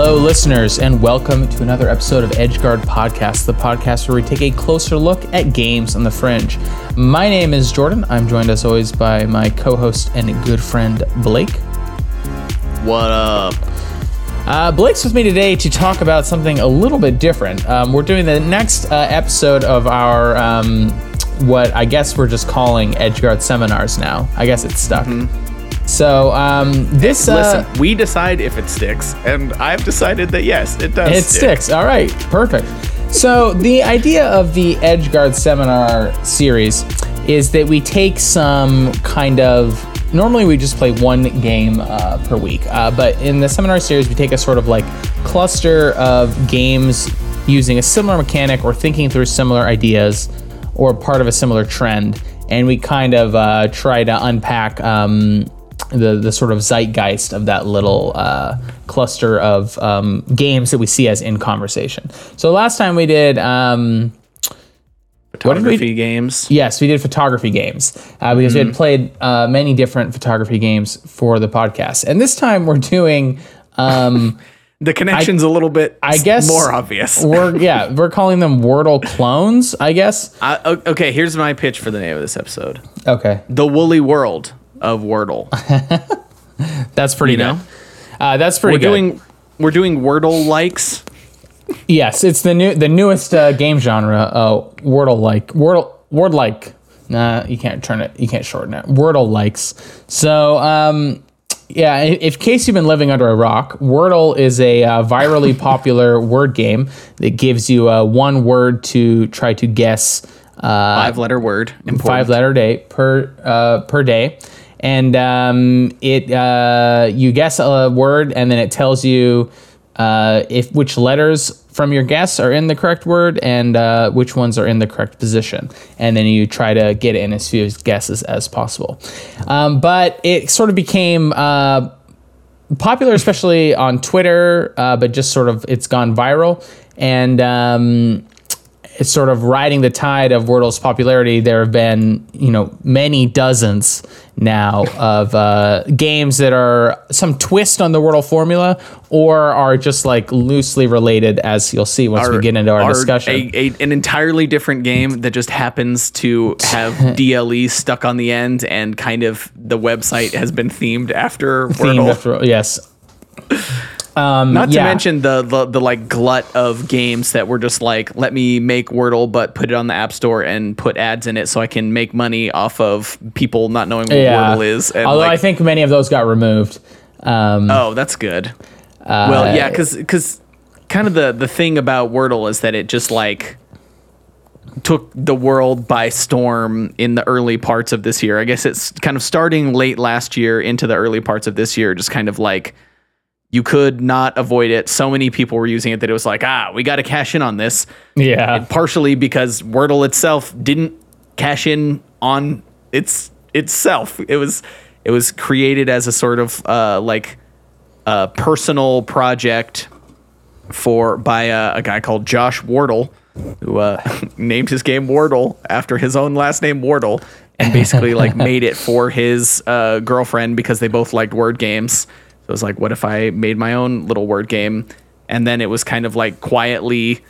Hello, listeners, and welcome to another episode of Edgeguard Podcast, the podcast where we take a closer look at games on the fringe. My name is Jordan. I'm joined, as always, by my co host and good friend, Blake. What up? Uh, Blake's with me today to talk about something a little bit different. Um, we're doing the next uh, episode of our, um, what I guess we're just calling Edgeguard seminars now. I guess it's stuck. So, um, this. Uh, Listen, we decide if it sticks, and I've decided that yes, it does. It stick. sticks. All right, perfect. So the idea of the EdgeGuard seminar series is that we take some kind of. Normally, we just play one game uh, per week, uh, but in the seminar series, we take a sort of like cluster of games using a similar mechanic or thinking through similar ideas or part of a similar trend, and we kind of uh, try to unpack um, the the sort of zeitgeist of that little uh, cluster of um, games that we see as in conversation. So last time we did. Um, what did we- Photography games. Yes, we did photography games uh, because we had played uh, many different photography games for the podcast, and this time we're doing. Um, The connection's a little bit. I guess more obvious. We're yeah, we're calling them Wordle clones. I guess. I- o- okay, here's my pitch for the name of this episode: Okay, The Woolly World of Wordle. that's pretty You know? Uh, that's pretty We're good. doing we're doing Wordle likes. Yes, it's the new the newest uh, game genre. Uh, Wordle like Wordle word like. Nah, you can't turn it. You can't shorten it. Wordle likes. So, um, yeah. If in case you've been living under a rock, Wordle is a uh, virally popular word game that gives you uh, one word to try to guess. Uh, Five letter word. Important. five letter day per uh, per day, and um, it uh, you guess a word and then it tells you uh, if which letters from your guess are in the correct word and uh, which ones are in the correct position, and then you try to get in as few guesses as possible. Um, but it sort of became. Uh, popular, especially on Twitter, uh, but just sort of it's gone viral, and um, it's sort of riding the tide of Wordle's popularity. There have been, you know, many dozens now of uh, games that are some twist on the Wordle formula, or are just like loosely related, as you'll see once we get into our are discussion. A, a, an entirely different game that just happens to have DLE stuck on the end, and kind of the website has been themed after Themed Wordle. after- yes. Um, Not to mention the, the the like glut of games that were just like, let me make Wordle, but put it on the App Store and put ads in it so I can make money off of people not knowing what Yeah. Wordle is. And Although like, I think many of those got removed. Um, oh, that's good. Uh, well, yeah, because because kind of the the thing about Wordle is that it just like took the world by storm in the early parts of this year. I guess it's kind of starting late last year into the early parts of this year, just kind of like you could not avoid it. So many people were using it that it was like, ah, we got to cash in on this. yeah. Partially because Wordle itself didn't cash in on its itself. It was it was created as a sort of uh, like a personal project for by a, a guy called Josh Wardle, who uh, named his game Wardle after his own last name Wardle, and basically like made it for his uh, girlfriend because they both liked word games. It was like, what if I made my own little word game? And then it was kind of like quietly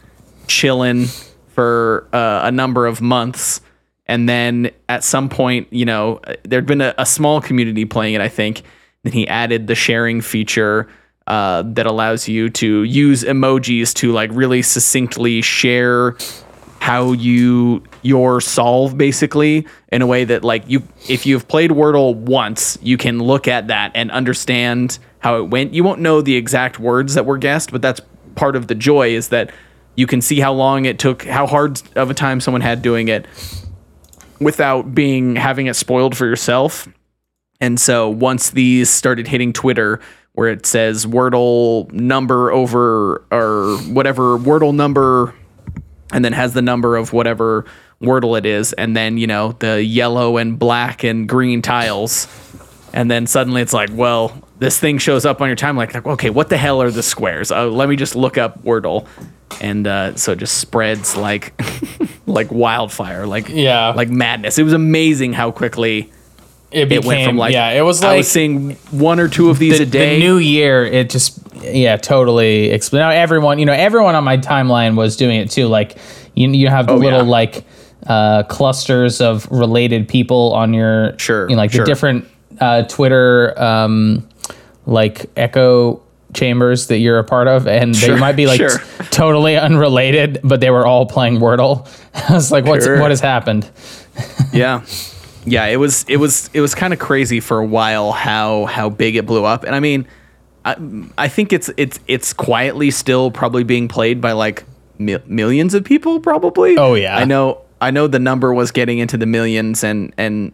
chilling for uh, a number of months. And then at some point, you know, there'd been a, a small community playing it, I think. Then he added the sharing feature uh, that allows you to use emojis to like really succinctly share how you your solve basically in a way that like you if you've played Wordle once, you can look at that and understand how it went. You won't know the exact words that were guessed, but that's part of the joy is that you can see how long it took, how hard of a time someone had doing it without being having it spoiled for yourself. And so once these started hitting Twitter, where it says Wordle number over or whatever Wordle number, and then has the number of whatever Wordle it is, and then you know the yellow and black and green tiles, and then suddenly it's like, well, this thing shows up on your time, like, okay, what the hell are the squares? Uh, let me just look up Wordle, and uh, so it just spreads like like wildfire, like Yeah. like madness. It was amazing how quickly It, it went from like yeah, it was I like was seeing one or two of these the, a day. the new year. It just yeah, totally. Now everyone, you know, everyone on my timeline was doing it too. Like you, you have the Oh, little yeah. like uh, clusters of related people on your Sure, you know, like sure. the different uh, Twitter um, like echo chambers that you're a part of, and they might be like sure. t- totally unrelated, but they were all playing Wordle. I was like, what's Sure. what has happened? yeah yeah it was it was it was kind of crazy for a while how how big it blew up and i mean i, I think it's it's it's quietly still probably being played by like mi- millions of people probably Oh, yeah. i know i know the number was getting into the millions and and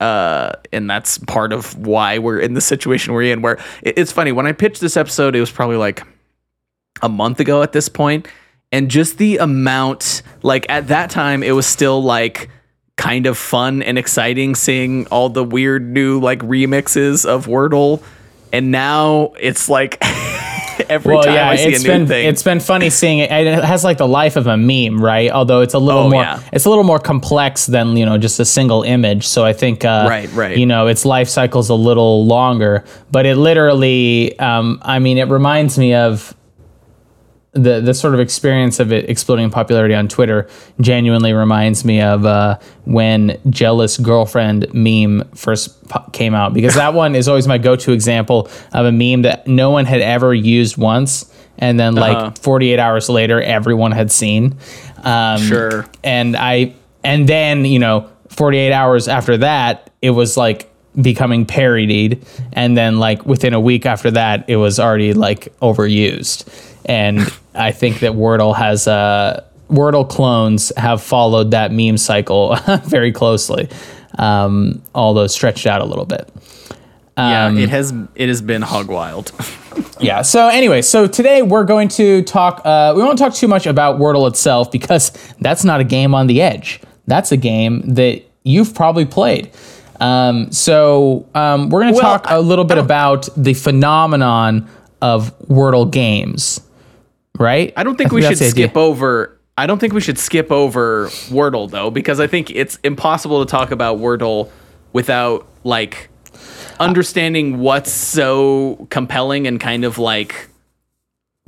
uh and that's part of why we're in the situation we're in where it, it's funny when i pitched this episode it was probably like a month ago at this point and just the amount like at that time it was still like kind of fun and exciting seeing all the weird new like remixes of Wordle and now it's like every well, time yeah, I see it's a new been thing it's been funny seeing it. It has like the life of a meme, right? Although it's a little Oh, more yeah. it's a little more complex than you know just a single image. So I think uh, Right, right. You know, its life cycle's a little longer, but it literally, um, I mean, it reminds me of the the sort of experience of it exploding in popularity on Twitter genuinely reminds me of uh, when jealous girlfriend meme first po- came out because that one is always my go to example of a meme that no one had ever used once and then like Uh-huh. 48 hours later everyone had seen um, Sure. and I and then you know 48 hours after that it was like becoming parodied and then like within a week after that it was already like overused and I think that Wordle has uh Wordle clones have followed that meme cycle very closely um although stretched out a little bit yeah um, it has it has been hog wild yeah. So anyway, so today we're going to talk. Uh, we won't talk too much about Wordle itself because that's not a game on the edge. That's a game that you've probably played. Um, so um, we're going to Well, talk a little bit about the phenomenon of Wordle games, right? I don't think we should skip over. I don't think we should skip over Wordle though, because I think it's impossible to talk about Wordle without like understanding what's so compelling and kind of like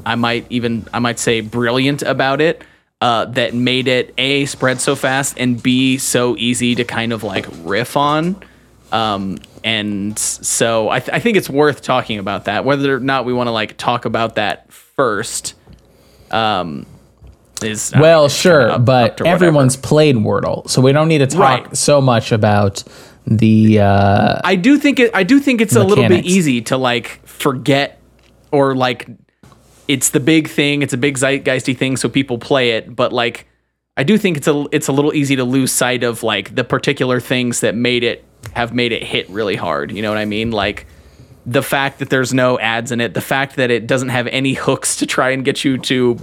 I might even I might say brilliant about it. Uh, that made it a spread so fast and b so easy to kind of like riff on um, and so I, th- I think it's worth talking about that whether or not we want to like talk about that first um, is Well, sure, up- up but whatever. everyone's played Wordle, so we don't need to talk Right. so much about the. Uh, I do think it. I do think it's a little bit easy to like forget or like it's the big thing. It's a big zeitgeisty thing, so people play it. But like, I do think it's a it's a little easy to lose sight of like the particular things that made it have made it hit really hard. You know what I mean? Like the fact that there's no ads in it, the fact that it doesn't have any hooks to try and get you to.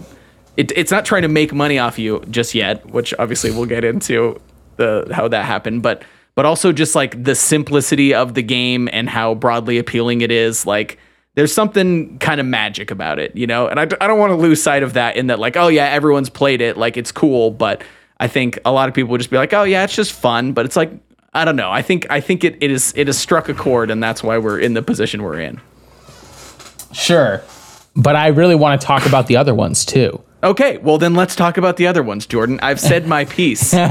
It, it's not trying to make money off you just yet, which obviously we'll get into the how that happened, but but also just like the simplicity of the game and how broadly appealing it is. Like there's something kind of magic about it, you know. And I, I don't want to lose sight of that in that like oh yeah everyone's played it like it's cool, but I think a lot of people would just be like oh yeah it's just fun, but it's like I don't know. I think I think it, it is it has struck a chord and that's why we're in the position we're in. sure, but I really want to talk about the other ones too. Okay, well then let's talk about the other ones, Jordan. I've said my piece.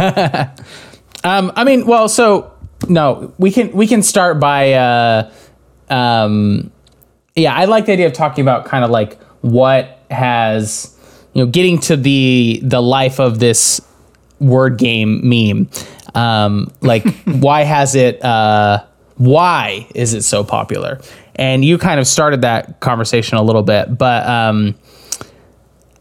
Um, I mean, well, so no, we can we can start by, uh, um, yeah, I like the idea of talking about kind of like what has, you know, getting to the the life of this word game meme. Um, like, why has it? Uh, why is it so popular? And you kind of started that conversation a little bit, but um,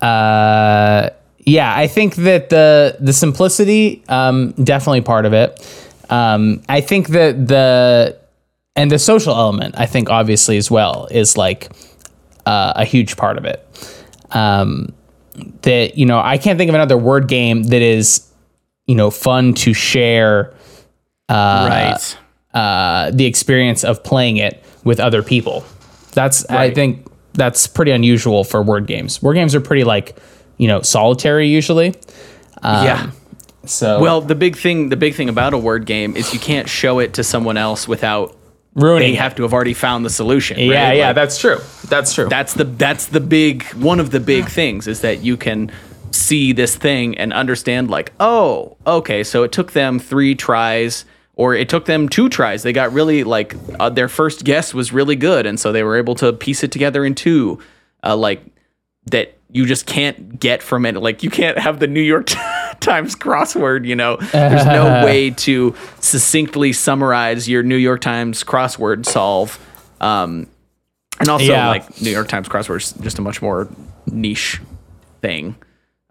uh, yeah, I think that the the simplicity um, definitely part of it. Um, I think that the and the social element, I think obviously as well, is like uh, a huge part of it. Um, that you know, I can't think of another word game that is you know fun to share right. uh, the experience of playing it with other people. That's I think that's pretty unusual for word games. Word games are pretty like you know solitary usually. yeah. So Well, the big thing the big thing about a word game is you can't show it to someone else without Ruining they have to have already found the solution. right? Yeah, yeah, Like, that's true. That's true. that's the that's the big one of the big things is that you can see this thing and understand like oh okay so it took them three tries or it took them two tries they got really like uh, their first guess was really good and so they were able to piece it together in two uh, like that you just can't get from it like you can't have the new york times crossword you know there's no way to succinctly summarize your new york times crossword solve um, and also, Yeah. like New York Times crossword's just a much more niche thing.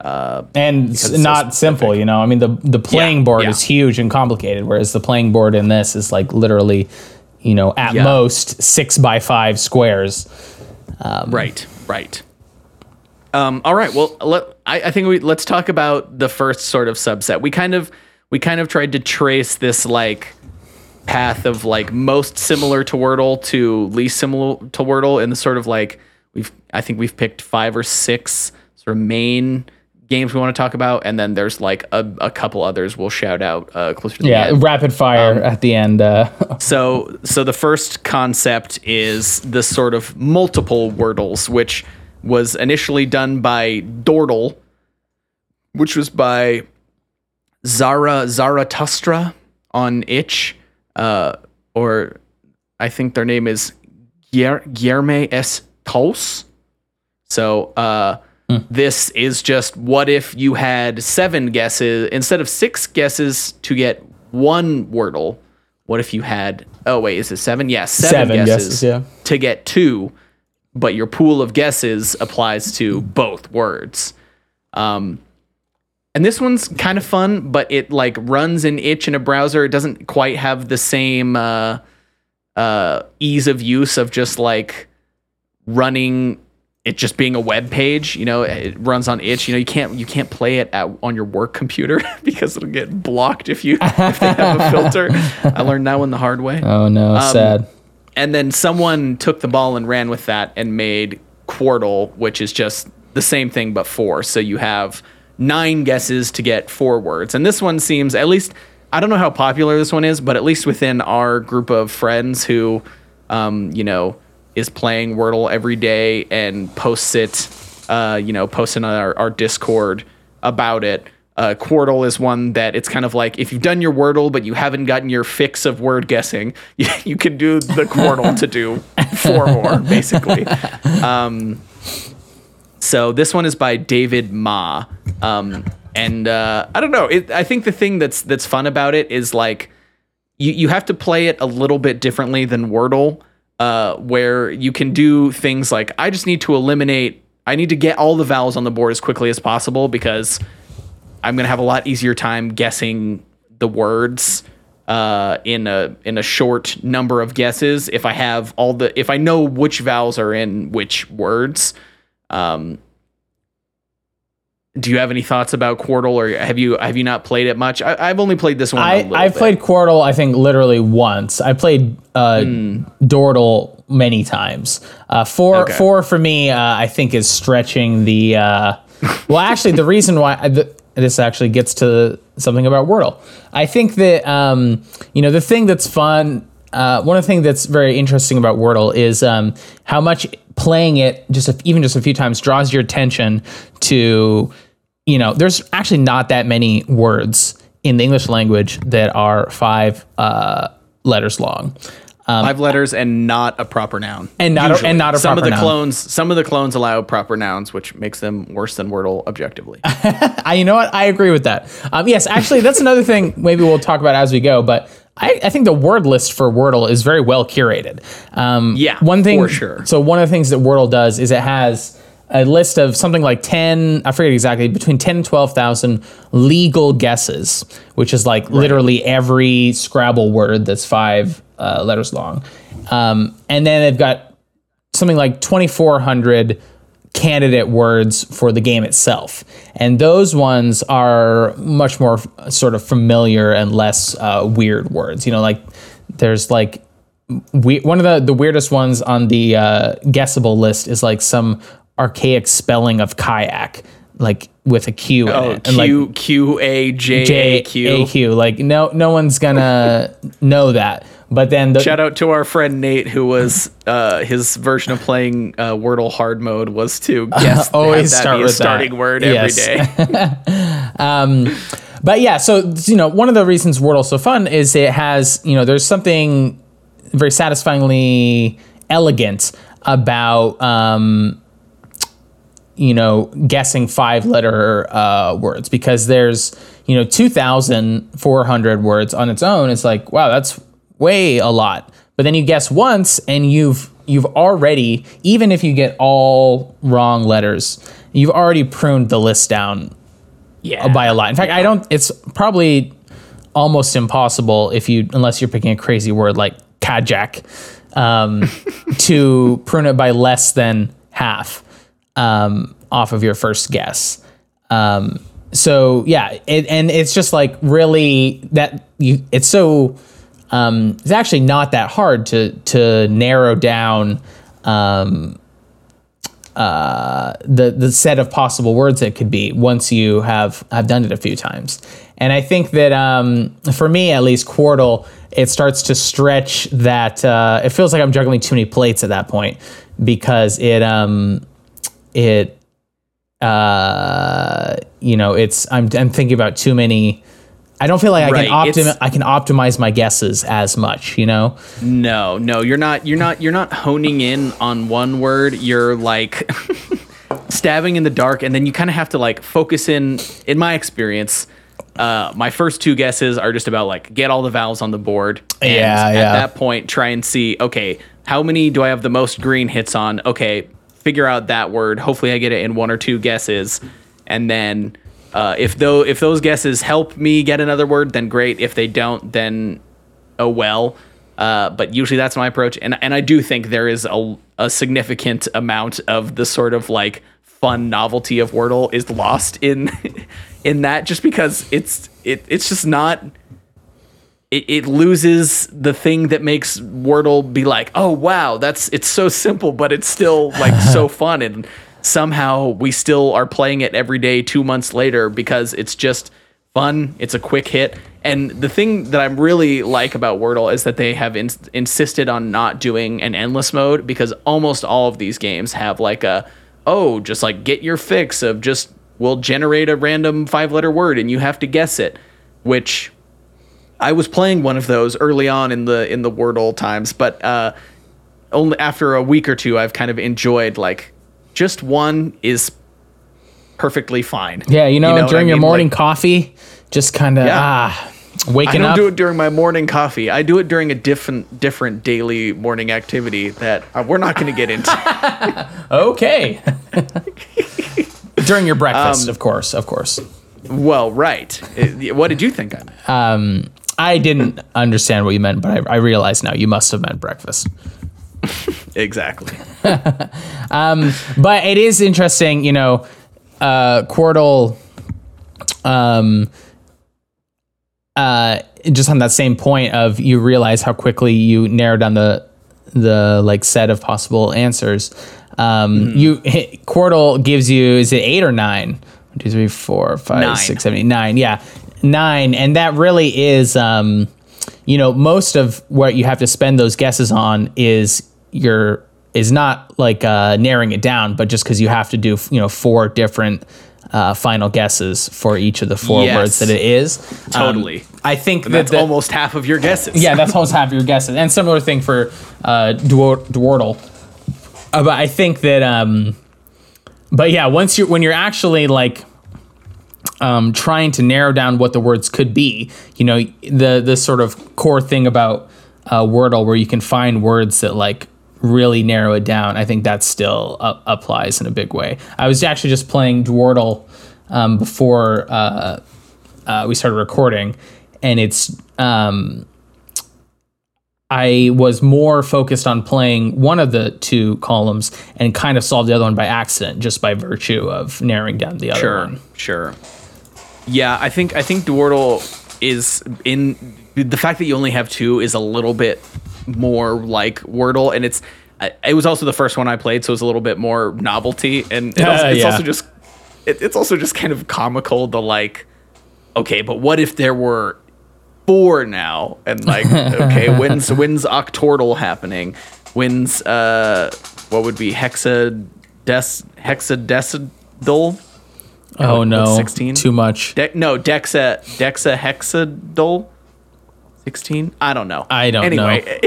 And s- so not simple, you know. I mean, the the playing Yeah, board yeah. is huge and complicated, whereas the playing board in this is like literally, you know, at Yeah. most six by five squares. right, right. Um, all right. Well, let, I, I think we let's talk about the first sort of subset. We kind of we kind of tried to trace this like path of like most similar to Wordle to least similar to Wordle, in the sort of like we've I think we've picked five or six sort of main games we want to talk about, and then there's like a, a couple others we'll shout out uh, closer to the Yeah, end. rapid fire at the end. Uh, So, so the first concept is the sort of multiple wordles, which was initially done by Dordle, which was by Zara Zaratustra on Itch, uh, or I think their name is Guilherme S. Tos. So, uh, this is just what if you had seven guesses instead of six guesses to get one Wordle? What if you had? Oh wait, is it seven? Yeah, seven, Seven guesses, guesses, yeah. to get two, but your pool of guesses applies to both words. Um, and this one's kind of fun, but it like runs an itch in a browser. It doesn't quite have the same uh, uh, ease of use of just like running it just being a web page. You know, it runs on itch. You know, you can't you can't play it at, on your work computer because it'll get blocked if you if they have a filter. I learned that one the hard way. oh no, Um, sad. And then someone took the ball and ran with that and made Quordle, which is just the same thing but four. So you have nine guesses to get four words. And this one seems, at least, I don't know how popular this one is, but at least within our group of friends who, um, you know, is playing Wordle every day and posts it, uh, you know, posting on our, our Discord about it. Uh, Quordle is one that it's kind of like if you've done your Wordle but you haven't gotten your fix of word guessing, you, you can do the Quordle to do four more, basically. Um, so this one is by David Ma, um, and uh, I don't know. It, I think the thing that's that's fun about it is like you you have to play it a little bit differently than Wordle, uh, where you can do things like I just need to eliminate. I need to get all the vowels on the board as quickly as possible because I'm gonna have a lot easier time guessing the words uh, in a in a short number of guesses if I have all the if I know which vowels are in which words. Um, do you have any thoughts about Quordle, or have you have you not played it much? I, I've only played this one. a I bit. played Quordle. I think literally once. I played uh, Hmm. Dordle many times. Uh, four Okay. four for me. Uh, I think is stretching the. Uh, well, actually, the reason why I, the, this actually gets to something about Wordle. I think that um, you know the thing that's fun. Uh, one of the things that's very interesting about Wordle is um, how much playing it just a, even just a few times draws your attention to you know, there's actually not that many words in the English language that are five uh, letters long. five letters and not a proper noun, And not a- and not a some of the noun. clones. Some of the clones allow proper nouns, which makes them worse than Wordle objectively. I, you know what? I agree with that. Um, yes, actually, that's another thing. Maybe we'll talk about as we go. But I, I think the word list for Wordle is very well curated. Um, Yeah, one thing for sure. So one of the things that Wordle does is it has a list of something like ten. I forget exactly between ten and twelve thousand legal guesses, which is like literally every Scrabble word that's five uh, letters long. Um, and then they've got something like 2400 candidate words for the game itself and those ones are much more f- sort of familiar and less uh, weird words you know like there's like we, one of the, the weirdest ones on the uh, guessable list is like some archaic spelling of kayak like with a q in Oh, it and like Q Q A J A J Q. A Q. Like no no one's gonna know that. But then the Shout out to our friend Nate, who was uh, his version of playing uh, Wordle hard mode was to guess Always that start with starting that. word every Yes. day. But yeah, so you know, one of the reasons Wordle's so fun is it has, you know, there's something very satisfyingly elegant about um you know, guessing five letter uh, words because there's, you know, 2,400 words on its own. It's like, wow, that's way a lot. But then you guess once and you've you've already, even if you get all wrong letters, you've already pruned the list down Yeah. by a lot. In fact, I don't. It's probably almost impossible if you, unless you're picking a crazy word like qajaq, um, to prune it by less than half um, off of your first guess. Um, so yeah, it, and it's just like really that you. It's so. Um, it's actually not that hard to to narrow down. Um, uh, the the set of possible words it could be once you have have done it a few times. And I think that um, for me at least, Quordle it starts to stretch that. Uh, it feels like I'm juggling too many plates at that point because it um it uh you know it's I'm I'm thinking about too many. I don't feel like I can optimi- I can optimize my guesses as much. You know. No, no, you're not. You're not. You're not honing in on one word. You're like stabbing in the dark, and then you kind of have to like focus in. In my experience, uh, my first two guesses are just about like get all the vowels on the board. And Yeah, At yeah. that point, try and see. Okay, how many do I have the most green hits on? Okay, figure out that word. Hopefully, I get it in one or two guesses, and then. Uh, if though if those guesses help me get another word, then great. If they don't, then oh well. Uh, but usually that's my approach, and and I do think there is a, a significant amount of the sort of like fun novelty of Wordle is lost in in that just because it's it it's just not. It, it loses the thing that makes Wordle be like, oh wow, that's it's so simple, but it's still like so fun, and somehow we still are playing it every day two months later because it's just fun. It's a quick hit. And the thing that I really like about Wordle is that they have ins- insisted on not doing an endless mode because almost all of these games have like a, oh, just like get your fix of just we'll generate a random five letter word and you have to guess it, which I was playing one of those early on in the in the Wordle times, but uh, only after a week or two, I've kind of enjoyed like just one is perfectly fine. Yeah, you know, what I during your mean? morning Like, coffee, just kind of Yeah. ah, I don't up. do it during my morning coffee. I do it during a different different daily morning activity that uh, we're not going to get into. Okay. during your breakfast, Um, of course, of course. well, right. Uh, What did you think I meant? Um, I didn't understand what you meant, but I, I realize now you must have meant breakfast. exactly. But it is interesting, you know, uh, um, uh, just on that same point of you realize how quickly you narrow down the the like set of possible answers. Um, Mm-hmm. You Quordle gives you is it eight or nine? One, two, three, four, five, Nine. six, seven, eight, nine. Yeah, nine, and that really is. Um, you know, most of what you have to spend those guesses on is your is not like uh, narrowing it down, but just because you have to do you know four different uh, final guesses for each of the four Yes. words that it is. Um, Totally. I think that that's the- almost half of your guesses. yeah, that's almost half of your guesses. And similar thing for uh, Dwar- Dwordle. Uh, but I think that, um, but yeah, once you're when you're actually like um, trying to narrow down what the words could be, you know, the the sort of core thing about uh, Wordle, where you can find words that like really narrow it down. I think that still uh, applies in a big way. I was actually just playing Dwordle um, before uh, uh, we started recording, and it's um, I was more focused on playing one of the two columns and kind of solved the other one by accident, just by virtue of narrowing down the other Sure, one. sure. Yeah, I think I think Dwordle is in the fact that you only have two is a little bit more like Wordle, and it's it was also the first one I played, so it's a little bit more novelty, and it also, Uh, it's yeah. also just it, it's also just kind of comical. The like, okay, but what if there were four now, and like, okay, when's when's Octordle happening? When's uh, what would be hexa des hexadecidal? Oh no, 16? too much. De- no, dexa dexa hexadol. Sixteen? I don't know. I don't anyway,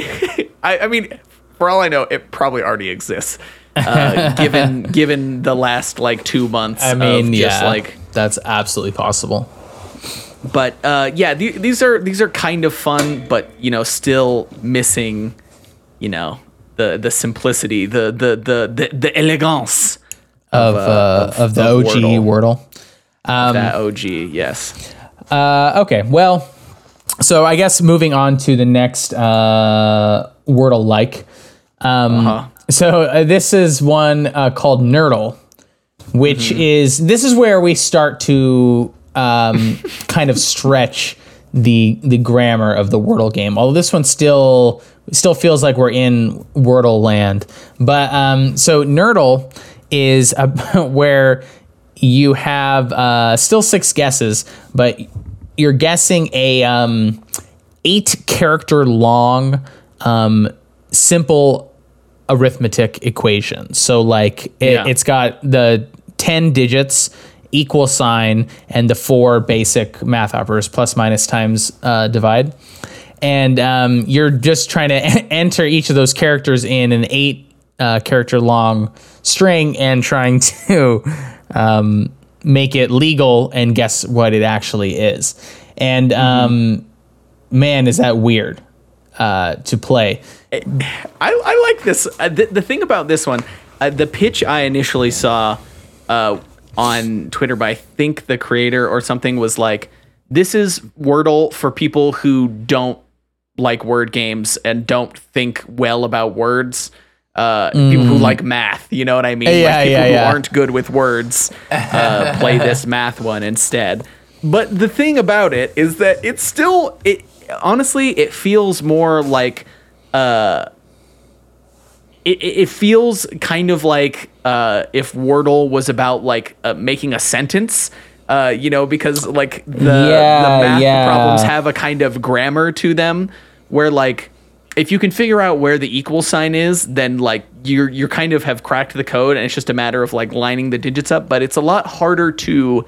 I, I mean, for all I know, it probably already exists. Uh, given given the last like two months. I mean, yeah, like that's absolutely possible. but uh, yeah, th- these are these are kind of fun, but you know, still missing, you know, the the simplicity, the the the the, the elegance Of uh, of, the of OG Wordle. Wordle. that OG. Yes. Uh, okay, well, so I guess moving on to the next uh, Wordle like. Um, Uh-huh. So uh, this is one uh, called Nerdle, which Mm-hmm. is this is where we start to um, kind of stretch the the grammar of the Wordle game. Although this one still still feels like we're in Wordle land, but um, so Nerdle is a, where you have uh, still six guesses, but you're guessing a um, eight character long um, simple arithmetic equation. So like it, Yeah. it's got the 10 digits equal sign and the four basic math operators plus minus times uh, divide and um, you're just trying to enter each of those characters in an eight uh, character long string and trying to um, make it legal and guess what it actually is and um, man is that weird uh, to play I, I like this. Uh, the, the thing about this one, uh, the pitch I initially saw uh, on Twitter by I think the creator or something was like, "This is Wordle for people who don't like word games and don't think well about words." Uh, People who like math, you know what I mean? Yeah, like people yeah, who yeah. aren't good with words uh, play this math one instead. But the thing about it is that it's still it honestly it feels more like uh it, it feels kind of like uh, if Wordle was about like uh, making a sentence, uh, you know, because like the, Yeah, the math problems have a kind of grammar to them, where like if you can figure out where the equal sign is, then like you're you're kind of have cracked the code, and it's just a matter of like lining the digits up. But it's a lot harder to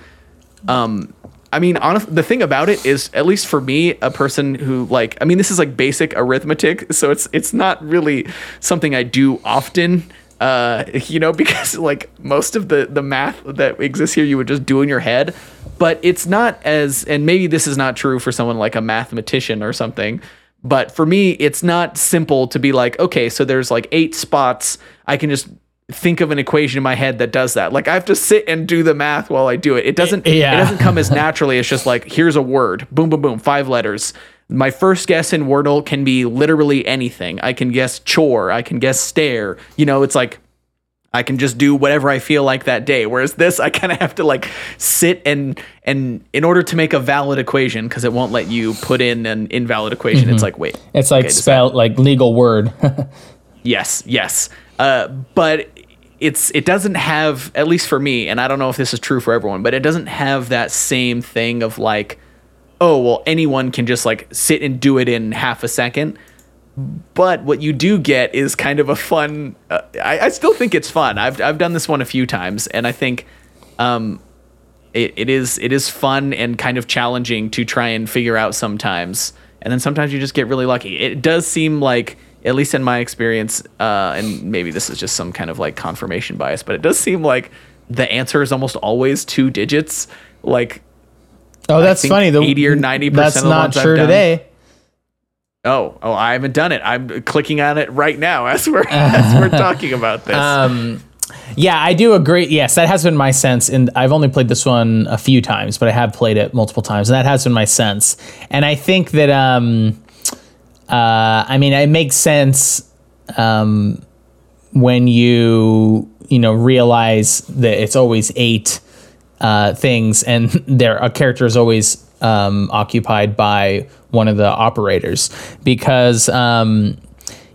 um I mean, honest, the thing about it is, at least for me, a person who like, I mean, this is like basic arithmetic, so it's it's not really something I do often, uh, you know, because like most of the the math that exists here, you would just do in your head, but it's not as, and maybe this is not true for someone like a mathematician or something, but for me, it's not simple to be like, okay, so there's like eight spots, I can just think of an equation in my head that does that. Like I have to sit and do the math while I do it. It doesn't Yeah. it doesn't come as naturally. It's just like here's a word. Boom boom boom, five letters. My first guess in Wordle can be literally anything. I can guess chore, I can guess stare. You know, it's like I can just do whatever I feel like that day. Whereas this, I kind of have to like sit and and in order to make a valid equation, because it won't let you put in an invalid equation. It's like wait, it's like okay, does that- spelled like legal word Yes, yes. Uh, but it's it doesn't have at least for me, and I don't know if this is true for everyone, but it doesn't have that same thing of like, oh well, anyone can just like sit and do it in half a second. But what you do get is kind of a fun. Uh, I, I still think it's fun. I've I've done this one a few times, and I think um, it, it is it is fun and kind of challenging to try and figure out sometimes and then sometimes you just get really lucky it does seem like at least in my experience uh, and maybe this is just some kind of like confirmation bias but it does seem like the answer is almost always two digits like oh that's funny the 80 or 90% that's of the not ones I've true done- today oh oh i haven't done it i'm clicking on it right now as we're as we're talking about this Um, yeah, I do agree. Yes, that has been my sense, and I've only played this one a few times, but I have played it multiple times, and that has been my sense. And I think that, um, uh, I mean, it makes sense um, when you you know realize that it's always eight uh, things, and there a character is always um, occupied by one of the operators because. Um,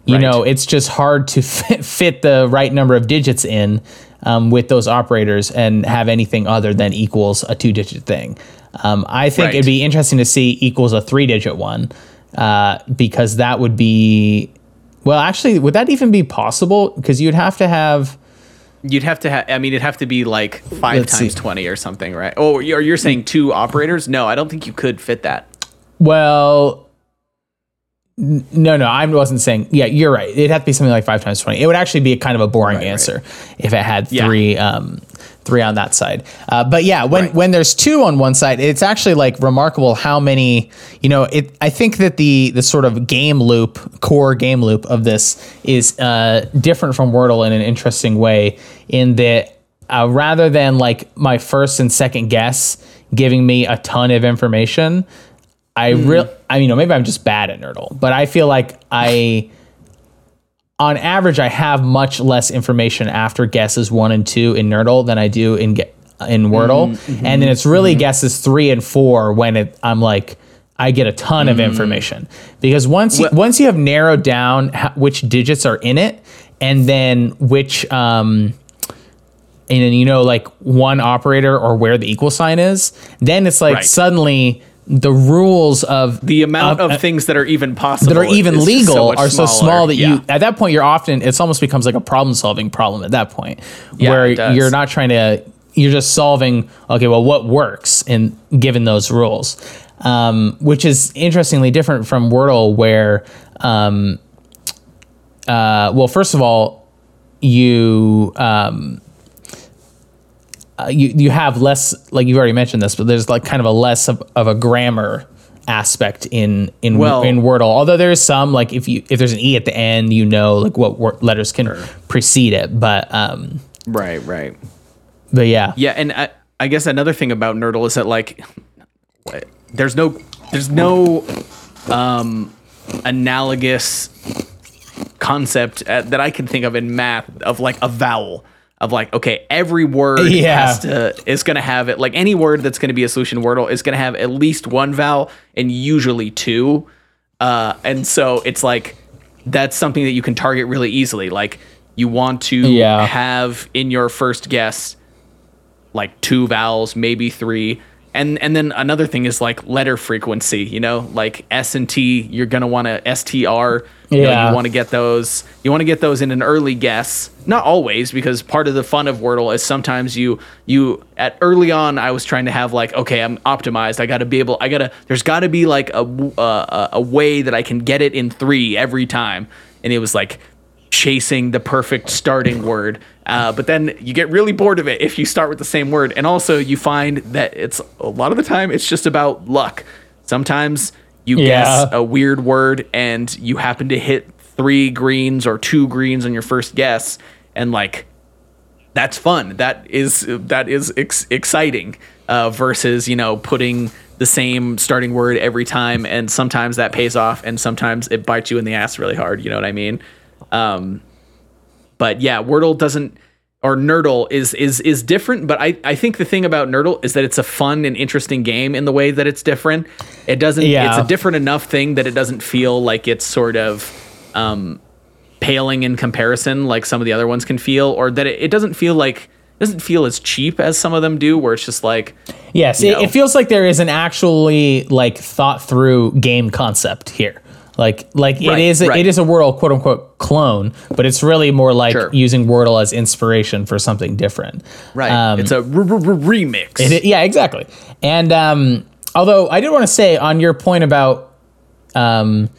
you Right. know it's just hard to fit, fit the right number of digits in um, with those operators and have anything other than equals a two digit thing Um, I think Right. it'd be interesting to see equals a three digit one uh, because that would be, well, actually, would that even be possible? Because you'd have to have. You'd have to have. I mean, it'd have to be like 5 Let's times see. twenty or something, right? Oh, you're you're saying two operators? No, I don't think you could fit that. Well, n- no, no, I wasn't saying. Yeah, you're right. It'd have to be something like five times twenty. It would actually be a kind of a boring right. answer if it had Yeah. three, um, three on that side. Uh, but yeah, when Right. when there's two on one side, it's actually like remarkable how many. You know, it. I think that the the sort of game loop, core game loop of this is uh, different from Wordle in an interesting way. In that, uh, rather than like my first and second guess giving me a ton of information. I hmm. real I mean, you know, maybe I'm just bad at Nerdle, but I feel like I on average I have much less information after guesses 1 and 2 in Nerdle than I do in ge- in mm-hmm. Wordle. Mm-hmm. And then it's really mm-hmm. guesses 3 and 4 when it I'm like I get a ton of mm. information. Because once you, once you have narrowed down ho- which digits are in it and then which um and then you know like one operator or where the equal sign is, then it's like Right. suddenly the rules of The amount of- of things that are even possible that are even legal so are so smaller. small that Yeah. you at that point you're often it's almost becomes like a problem solving problem at that point Yeah, where you're not trying to you're just solving okay well what works in given those rules um, which is interestingly different from Wordle where um, uh, well first of all you um, uh, you you have less like you've already mentioned this, but there's like kind of a less of, of a grammar aspect in in Well- in Wordle. Although there's some like if you if there's an e at the end, you know like what wor- letters can precede it. But um, Right, right. but yeah, Yeah, and I, I guess another thing about Nerdle is that like what- there's no there's no um analogous concept uh, that I can think of in math of like a vowel of like okay every word Yeah. has to is going to have it like any word that's going to be a solution Wordle is going to have at least one vowel and usually two uh and so it's like that's something that you can target really easily like you want to Yeah. have in your first guess like two vowels, maybe three. And and then another thing is like letter frequency, you know, like S and T, you're gonna want to STR. You know, Yeah. you want to get those. You want to get those in an early guess. Not always, because part of the fun of Wordle is sometimes you you at early on. I was trying to have like, okay, I'm optimized. I got to be able. I gotta. There's got to be like a uh, a a way that I can get it in three every time. And it was like chasing the perfect starting word. Uh, but then you get really bored of it if you start with the same word. And also, you find that it's a lot of the time it's just about luck. Sometimes you Yeah. guess a weird word and you happen to hit three greens or two greens on your first guess, and like that's fun. That is that is ex- exciting uh, versus you know putting the same starting word every time, and sometimes that pays off, and sometimes it bites you in the ass really hard. You know what I mean? Um, but yeah, Wordle doesn't or Nerdle is is is different. But I I think the thing about Nerdle is that it's a fun and interesting game in the way that it's different. It doesn't. Yeah. It's a different enough thing that it doesn't feel like it's sort of um, paling in comparison like some of the other ones can feel, or that it, it doesn't feel like it doesn't feel as cheap as some of them do, where it's just like yes, it, it feels like there is an actually like thought through game concept here. Like like Right, it is a, right. it is a Wordle quote unquote clone, but it's really more like Sure. using Wordle as inspiration for something different. right. Um, it's a r- r- r- remix. It- yeah, exactly. And um, although I did want to say on your point about, um,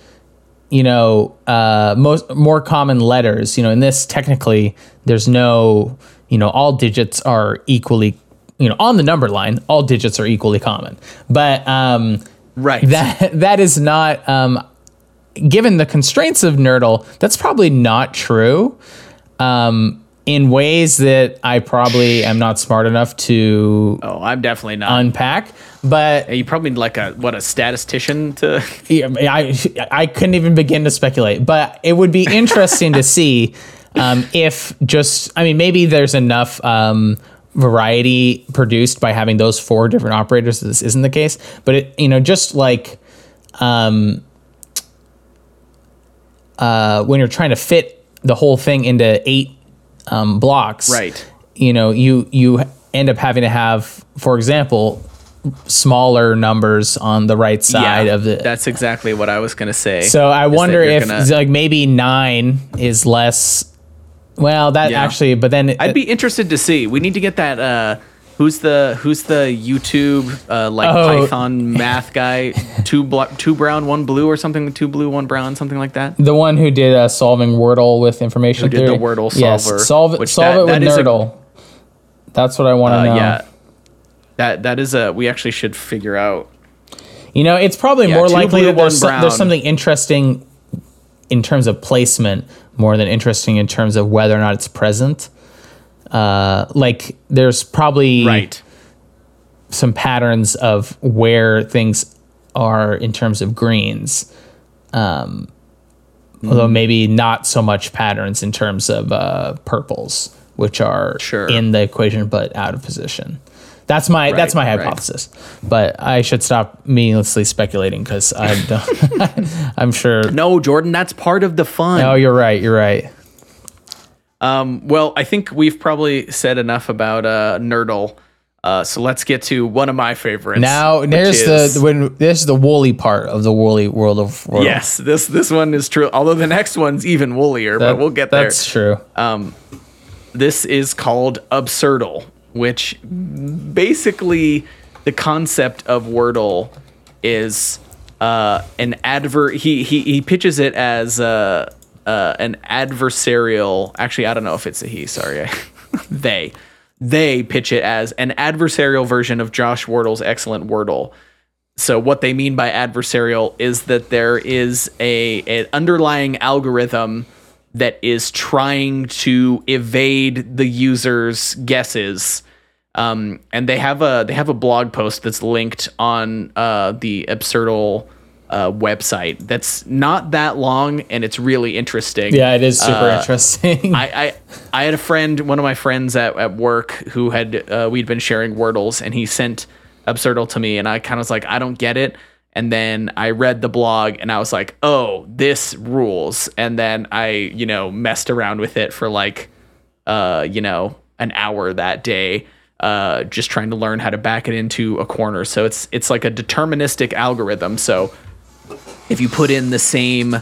you know, uh, most more common letters. You know, in this technically, there's no, you know, all digits are equally, you know, on the number line, all digits are equally common. But um, right. that that is not um, given the constraints of Nerdle. That's probably not true. Um, in ways that I probably am not smart enough to oh, I'm definitely not. unpack. But you probably need like a what a statistician to. yeah, I I couldn't even begin to speculate. But it would be interesting to see um, if just I mean maybe there's enough um, variety produced by having those four different operators. This isn't the case, but it you know just like um, uh, when you're trying to fit the whole thing into eight um, blocks, Right. You know, you you end up having to have, for example, smaller numbers on the right side of the. That's exactly what I was gonna say. So I wonder if gonna- like maybe nine is less. Well, that Yeah. actually, but then I'd be interested to see. We need to get that. Uh, who's the Who's the YouTube uh, like Oh. Python math guy? Two two brown, one blue, or something. Two blue, one brown, something like that. the one who did uh, solving Wordle with information Who did the. Wordle Yes, solver, solve it. Solve that- it with that is a- Nerdle. That's what I want to Uh, know. yeah, that that is a. We actually should figure out. You know, it's probably Yeah, more likely blue, that there's, some- there's something interesting in terms of placement more than interesting in terms of whether or not it's present. Uh, like there's probably Right. some patterns of where things are in terms of greens. Um, although Mm. maybe not so much patterns in terms of uh, purples, which are Sure. in the equation but out of position. That's my that's my Right, right. hypothesis. But I should stop meaninglessly speculating because I don't. I'm sure. No, Jordan, that's part of the fun. No, you're right. You're right. Um, well, I think we've probably said enough about uh, Nerdle. Uh, so let's get to one of my favorites. Now there's is- the when this is the woolly part of the woolly world of world. yes, this this one is true. Although the next one's even woollier, but we'll get there. That's true. this is called Absurdle, which basically the concept of Wordle is uh, an advert. He he he pitches it as uh, uh, an adversarial. Actually, I don't know if it's a he. Sorry, they they pitch it as an adversarial version of Josh Wardle's excellent Wordle. So what they mean by adversarial is that there is a an underlying algorithm that is trying to evade the user's guesses. Um, and they have a they have a blog post that's linked on uh, the Absurdle uh, website. That's not that long and it's really interesting. Yeah, it is super Uh, interesting. I, I I had a friend, one of my friends at, at work, who had uh, we'd been sharing wordles, and he sent Absurdle to me, and I kind of was like, I don't get it. And then I read the blog, and I was like, oh, this rules. And then I, you know, messed around with it for like, uh, you know, an hour that day, uh, just trying to learn how to back it into a corner. So it's it's like a deterministic algorithm. So if you put in the same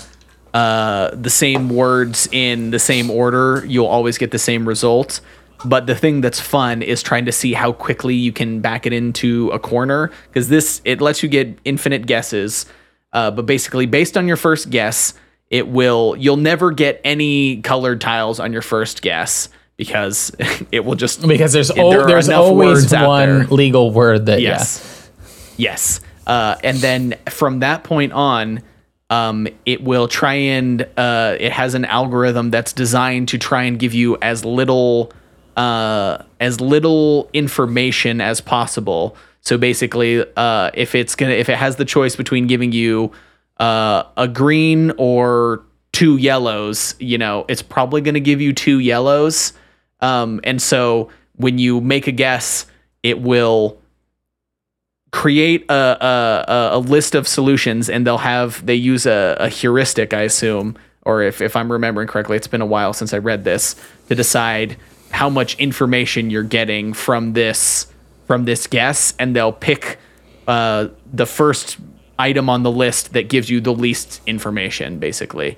uh, the same words in the same order, you'll always get the same result. But the thing that's fun is trying to see how quickly you can back it into a corner because this it lets you get infinite guesses. Uh, but basically, based on your first guess, it will you'll never get any colored tiles on your first guess because it will just because there's there al- there's always one there. legal word that Yes. Yes. Uh, and then from that point on, um, it will try and uh, it has an algorithm that's designed to try and give you as little uh, as little information as possible. So basically, uh, if it's gonna if it has the choice between giving you uh, a green or two yellows, you know, it's probably gonna give you two yellows. Um, and so when you make a guess, it will create a, a, a- list of solutions and they'll have they use a, a heuristic i assume or if, if i'm remembering correctly it's been a while since i read this to decide how much information you're getting from this from this guess and they'll pick uh, the first item on the list that gives you the least information basically.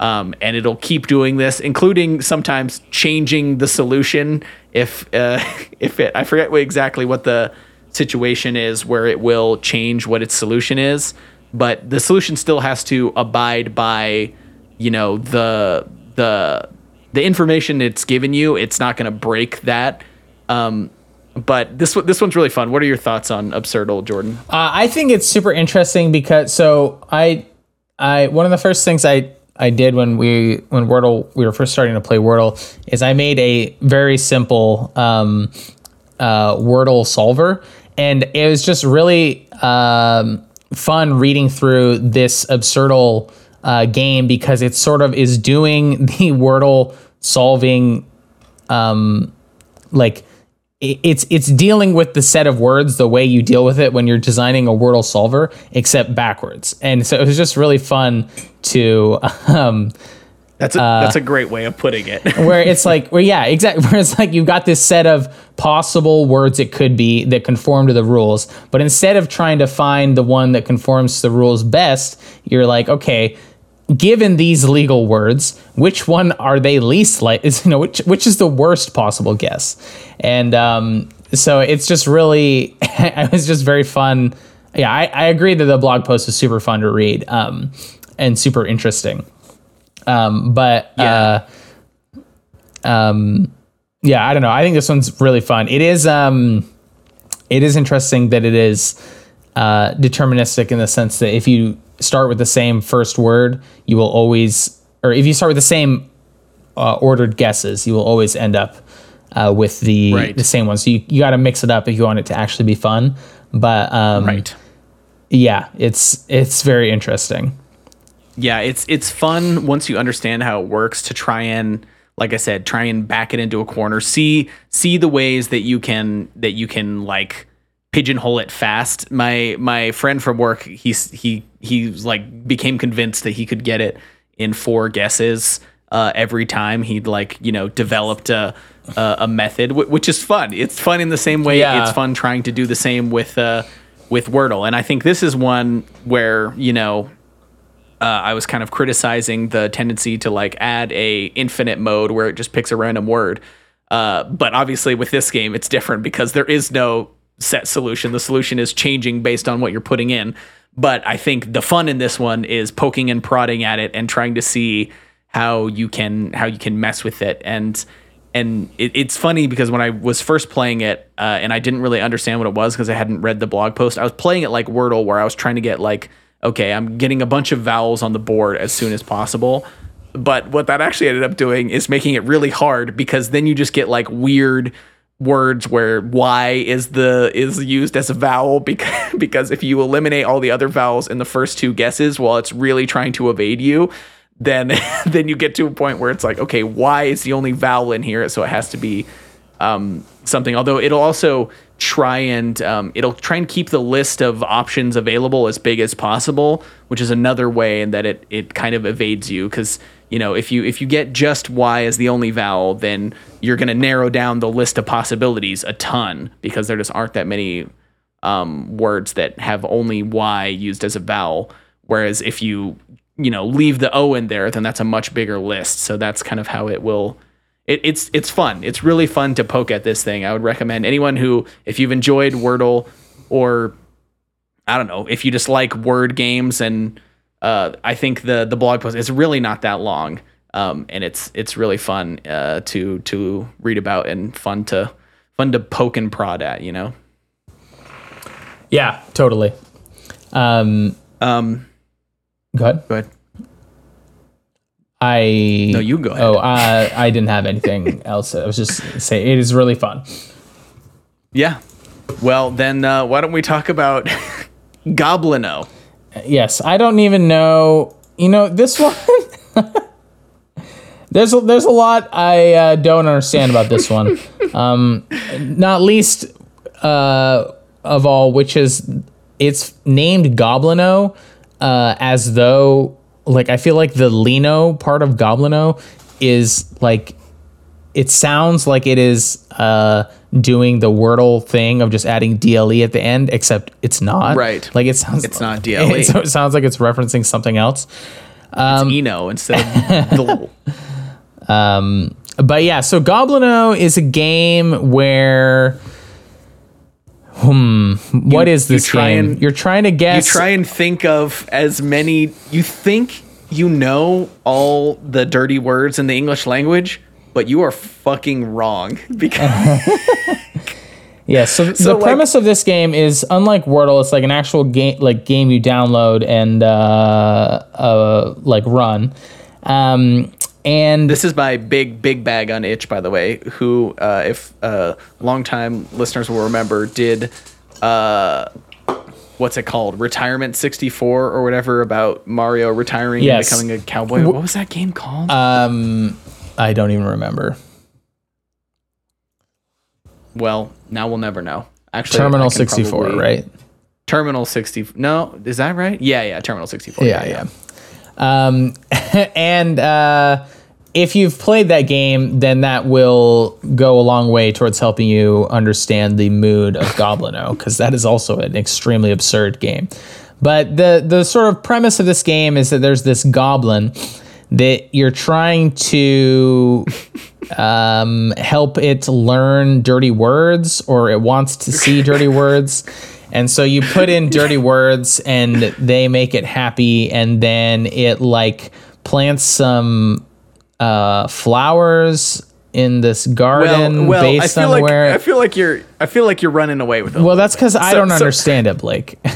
Um, and it'll keep doing this including sometimes changing the solution if uh, if it i forget exactly what the situation is where it will change what its solution is but the solution still has to abide by you know the the the information it's given you. It's not going to break that. Um but this this one's really fun. What are your thoughts on Absurdle jordan? Uh, I think it's super interesting because so I I one of the first things I I did when we when Wordle we were first starting to play Wordle is I made a very simple um, uh, Wordle solver, and it was just really um, fun reading through this Absurdle uh, game because it sort of is doing the Wordle solving um, like it's it's dealing with the set of words the way you deal with it when you're designing a Wordle solver, except backwards. And so it was just really fun to um, That's a, that's a great way of putting it. where it's like where yeah exactly where it's like you've got this set of possible words it could be that conform to the rules but instead of trying to find the one that conforms to the rules best you're like okay given these legal words which one are they least like is you know which which is the worst possible guess? And um so it's just really it was just very fun. Yeah I, I agree that the blog post is super fun to read um and super interesting um, but Yeah. uh, um, yeah, I don't know. I think this one's really fun. It is um, it is interesting that it is uh, deterministic in the sense that if you start with the same first word, you will always, or if you start with the same uh, ordered guesses, you will always end up uh, with the Right. the same one. So you, you got to mix it up if you want it to actually be fun. But um, right. yeah, it's it's very interesting. Yeah it's it's fun once you understand how it works to try and like i said try and back it into a corner. See see the ways that you can that you can like pigeonhole it fast. My my friend from work he's he he like became convinced that he could get it in four guesses uh, every time. He'd like you know developed a a, a method wh- which is fun. It's fun in the same way Yeah. it's fun trying to do the same with uh with wordle. And i think this is one where you know uh, I was kind of criticizing the tendency to like add a infinite mode where it just picks a random word. Uh, but obviously with this game, it's different because there is no set solution. The solution is changing based on what you're putting in. But I think the fun in this one is poking and prodding at it and trying to see how you can how you can mess with it and and it, it's funny because when I was first playing it uh, and I didn't really understand what it was because I hadn't read the blog post, I was playing it like Wordle, where I was trying to get like, okay, I'm getting a bunch of vowels on the board as soon as possible. But what that actually ended up doing is making it really hard because then you just get like weird words where y is the is used as a vowel because because if you eliminate all the other vowels in the first two guesses while it's really trying to evade you then then you get to a point where it's like okay y is the only vowel in here so it has to be um, something. Although it'll also try and um, it'll try and keep the list of options available as big as possible which is another way in that it it kind of evades you. Because you know if you if you get just y as the only vowel then you're going to narrow down the list of possibilities a ton because there just aren't that many um, words that have only y used as a vowel. Whereas if you you know leave the o in there then that's a much bigger list. So that's kind of how it will it, it's it's fun. It's really fun to poke at this thing. I would recommend anyone who if you've enjoyed wordle or i don't know if you just like word games and uh, i think the the blog post is really not that long. Um, and it's it's really fun uh, to to read about and fun to fun to poke and prod at you know? Yeah, totally. Um, um go ahead. go ahead I No, you go ahead. Oh, uh, I didn't have anything else. I was just saying it is really fun. Yeah. Well, then uh, why don't we talk about Goblino? Yes, I don't even know. You know this one. there's a, there's a lot I uh, don't understand about this one. um, not least uh, of all, which is it's named Goblino uh, as though like I feel like the Lino part of Goblino is like it sounds like it is uh, doing the Wordle thing of just adding DLE at the end, except it's not. Right. Like it sounds. It's not DLE. so it sounds like it's referencing something else. Um, it's Eno instead of the. Um, But yeah, so Goblino is a game where. Hmm. What You- is you this try game? and- You're trying to guess. You try and think of as many. You think you know all the dirty words in the English language, but you are fucking wrong because Yeah, so, So, the like- premise of this game is unlike Wordle, it's like an actual game like game you download and uh, uh like run. Um and This is by Big Big Bag on Itch, by the way, who, uh, if uh, longtime listeners will remember, did uh, what's it called, Retirement '64 or whatever about Mario retiring Yes. and becoming a cowboy. What was that game called? um I don't even remember. well, now we'll never know. Actually, Terminal 64, probably- right? Terminal 60. No, is that right? Yeah, yeah. Terminal 64. Yeah, yeah. Um and uh, if you've played that game, then that will go a long way towards helping you understand the mood of Goblino, because that is also an extremely absurd game. But the the sort of premise of this game is that there's this goblin that you're trying to um, help it learn dirty words, or it wants to see dirty words. And so you put in dirty words and they make it happy, and then it like plants some uh, flowers in this garden well, well, I based feel on like where. I feel like you're I feel like you're running away with it. well, that's because I So- don't so- understand it, Blake.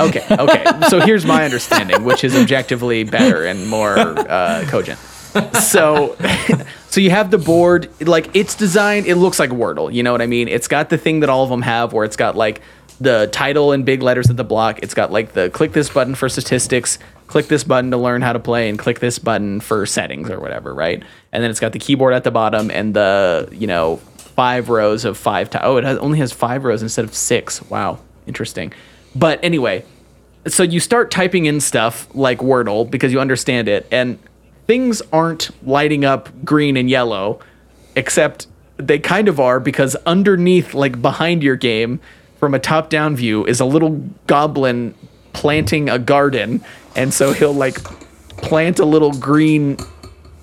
Okay, okay. So here's my understanding, which is objectively better and more uh, cogent. So, so you have the board. Like it's designed. It looks like Wordle. You know what I mean? It's got the thing that all of them have, where it's got like the title in big letters at the block. It's got like the click this button for statistics, click this button to learn how to play, and click this button for settings or whatever, right? And then it's got the keyboard at the bottom and the you know five rows of five. Ti- oh, it has, only has five rows instead of six. Wow, interesting. But anyway, so you start typing in stuff like Wordle because you understand it, and things aren't lighting up green and yellow, except they kind of are because underneath, like behind your game, from a top down view, is a little goblin planting a garden. And so he'll like plant a little green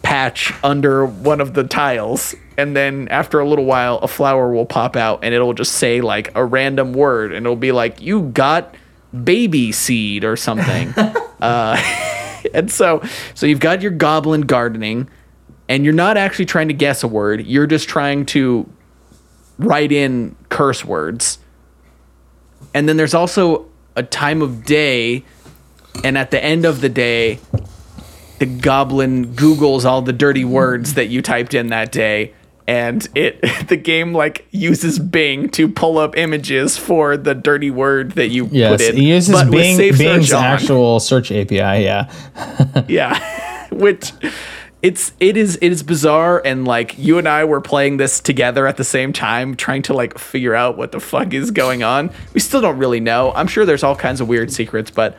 patch under one of the tiles and then after a little while a flower will pop out and it'll just say like a random word and it'll be like you got baby seed or something uh, and so so you've got your goblin gardening and you're not actually trying to guess a word you're just trying to write in curse words and then there's also a time of day and at the end of the day the goblin googles all the dirty words that you typed in that day and it the game like uses bing to pull up images for the dirty word that you yes, put in it uses but Bing, search Bing's on. actual search API. Yeah. yeah which it's it is it is bizarre and like you and I were playing this together at the same time trying to like figure out what the fuck is going on. We still don't really know. I'm sure there's all kinds of weird secrets but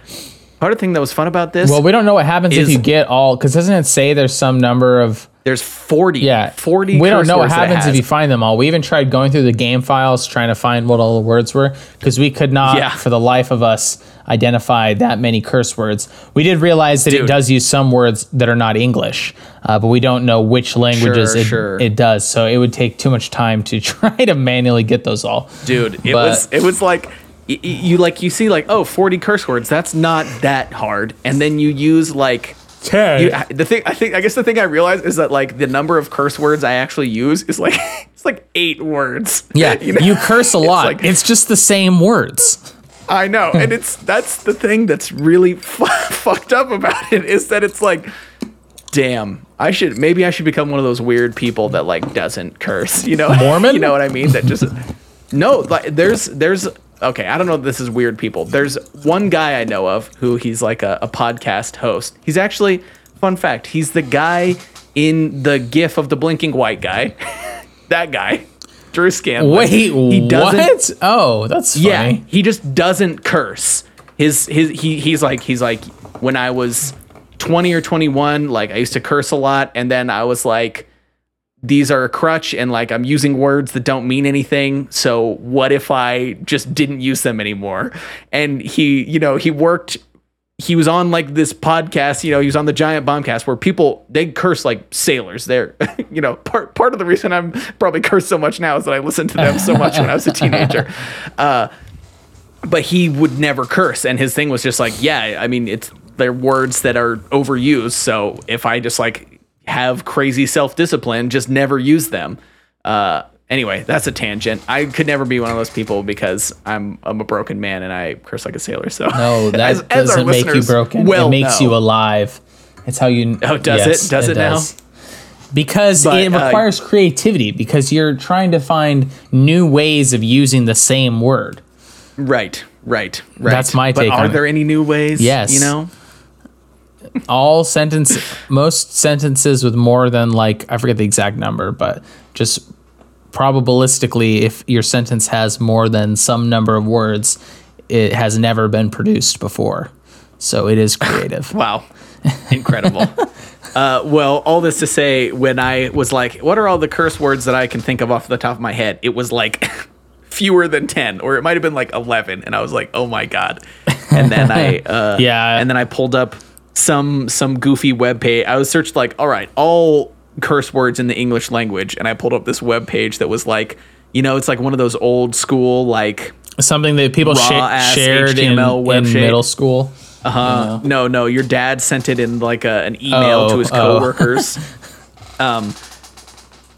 part of the thing that was fun about this Well, we don't know what happens if you get all because doesn't it say there's some number of there's 40 yeah. 40 We don't know what words that it happens if you find them all. We even tried going through the game files trying to find what all the words were because we could not, Yeah. for the life of us, identify that many curse words. We did realize that it does use some words that are not English, uh, but we don't know which languages Sure, it, sure. it does. So it would take too much time to try to manually get those all. dude it But- was it was like y- y- you like you see like oh 40 curse words that's not that hard and then you use like Ten. you, the thing i think i guess the thing i realized is that like the number of curse words i actually use is like it's like eight words yeah, you know? you curse a lot. like- it's just the same words. I know and it's that's the thing that's really fu- fucked up about it is that it's like damn i should maybe i should become one of those weird people that like doesn't curse you know? Mormon? you know what i mean? That just no like there's there's okay i don't know if this is weird people. There's one guy i know of who he's like a, a podcast host. He's actually fun fact he's the guy in the gif of the blinking white guy. That guy drew scanlon Wait, he doesn't what? Oh, that's funny. yeah, he just doesn't curse. His his he he's like he's like when I was 20 or 21, like I used to curse a lot and then I was like these are a crutch and like I'm using words that don't mean anything. So what if I just didn't use them anymore? And he, you know, he worked he was on like this podcast, you know, he was on the Giant Bombcast where people they curse like sailors. They're, you know, part part of the reason I'm probably cursed so much now is that I listened to them so much when I was a teenager. Uh, but he would never curse, and his thing was just like, yeah, I mean, it's they're words that are overused. So if I just like have crazy self discipline, just never use them. Uh, anyway, that's a tangent. I could never be one of those people because I'm I'm a broken man and I curse like a sailor. So No, that as- as doesn't make you broken. well it makes know. you alive. It's how you. Oh, does it? Does it now? Because But, it uh, requires creativity. Because you're trying to find new ways of using the same word. Right, right, right. That's my but take Are on it. there any new ways? Yes. You know? All sentence, most sentences with more than like I forget the exact number, but just probabilistically, if your sentence has more than some number of words, it has never been produced before. So it is creative. Wow. Incredible. uh, well, all this to say, when I was like, what are all the curse words that I can think of off the top of my head? It was like fewer than 10, or it might have been like 11. And I was like, oh my God. And then I, uh, Yeah. And then I pulled up some, some goofy web page. I was searched like, all right, all curse words in the English language. And I pulled up this web page that was like, you know, it's like one of those old school, like, Something that people ass shared in, HTML web in shape. middle school. Uh, huh. no, no, your dad sent it in like a, an email Oh, to his oh. coworkers. um,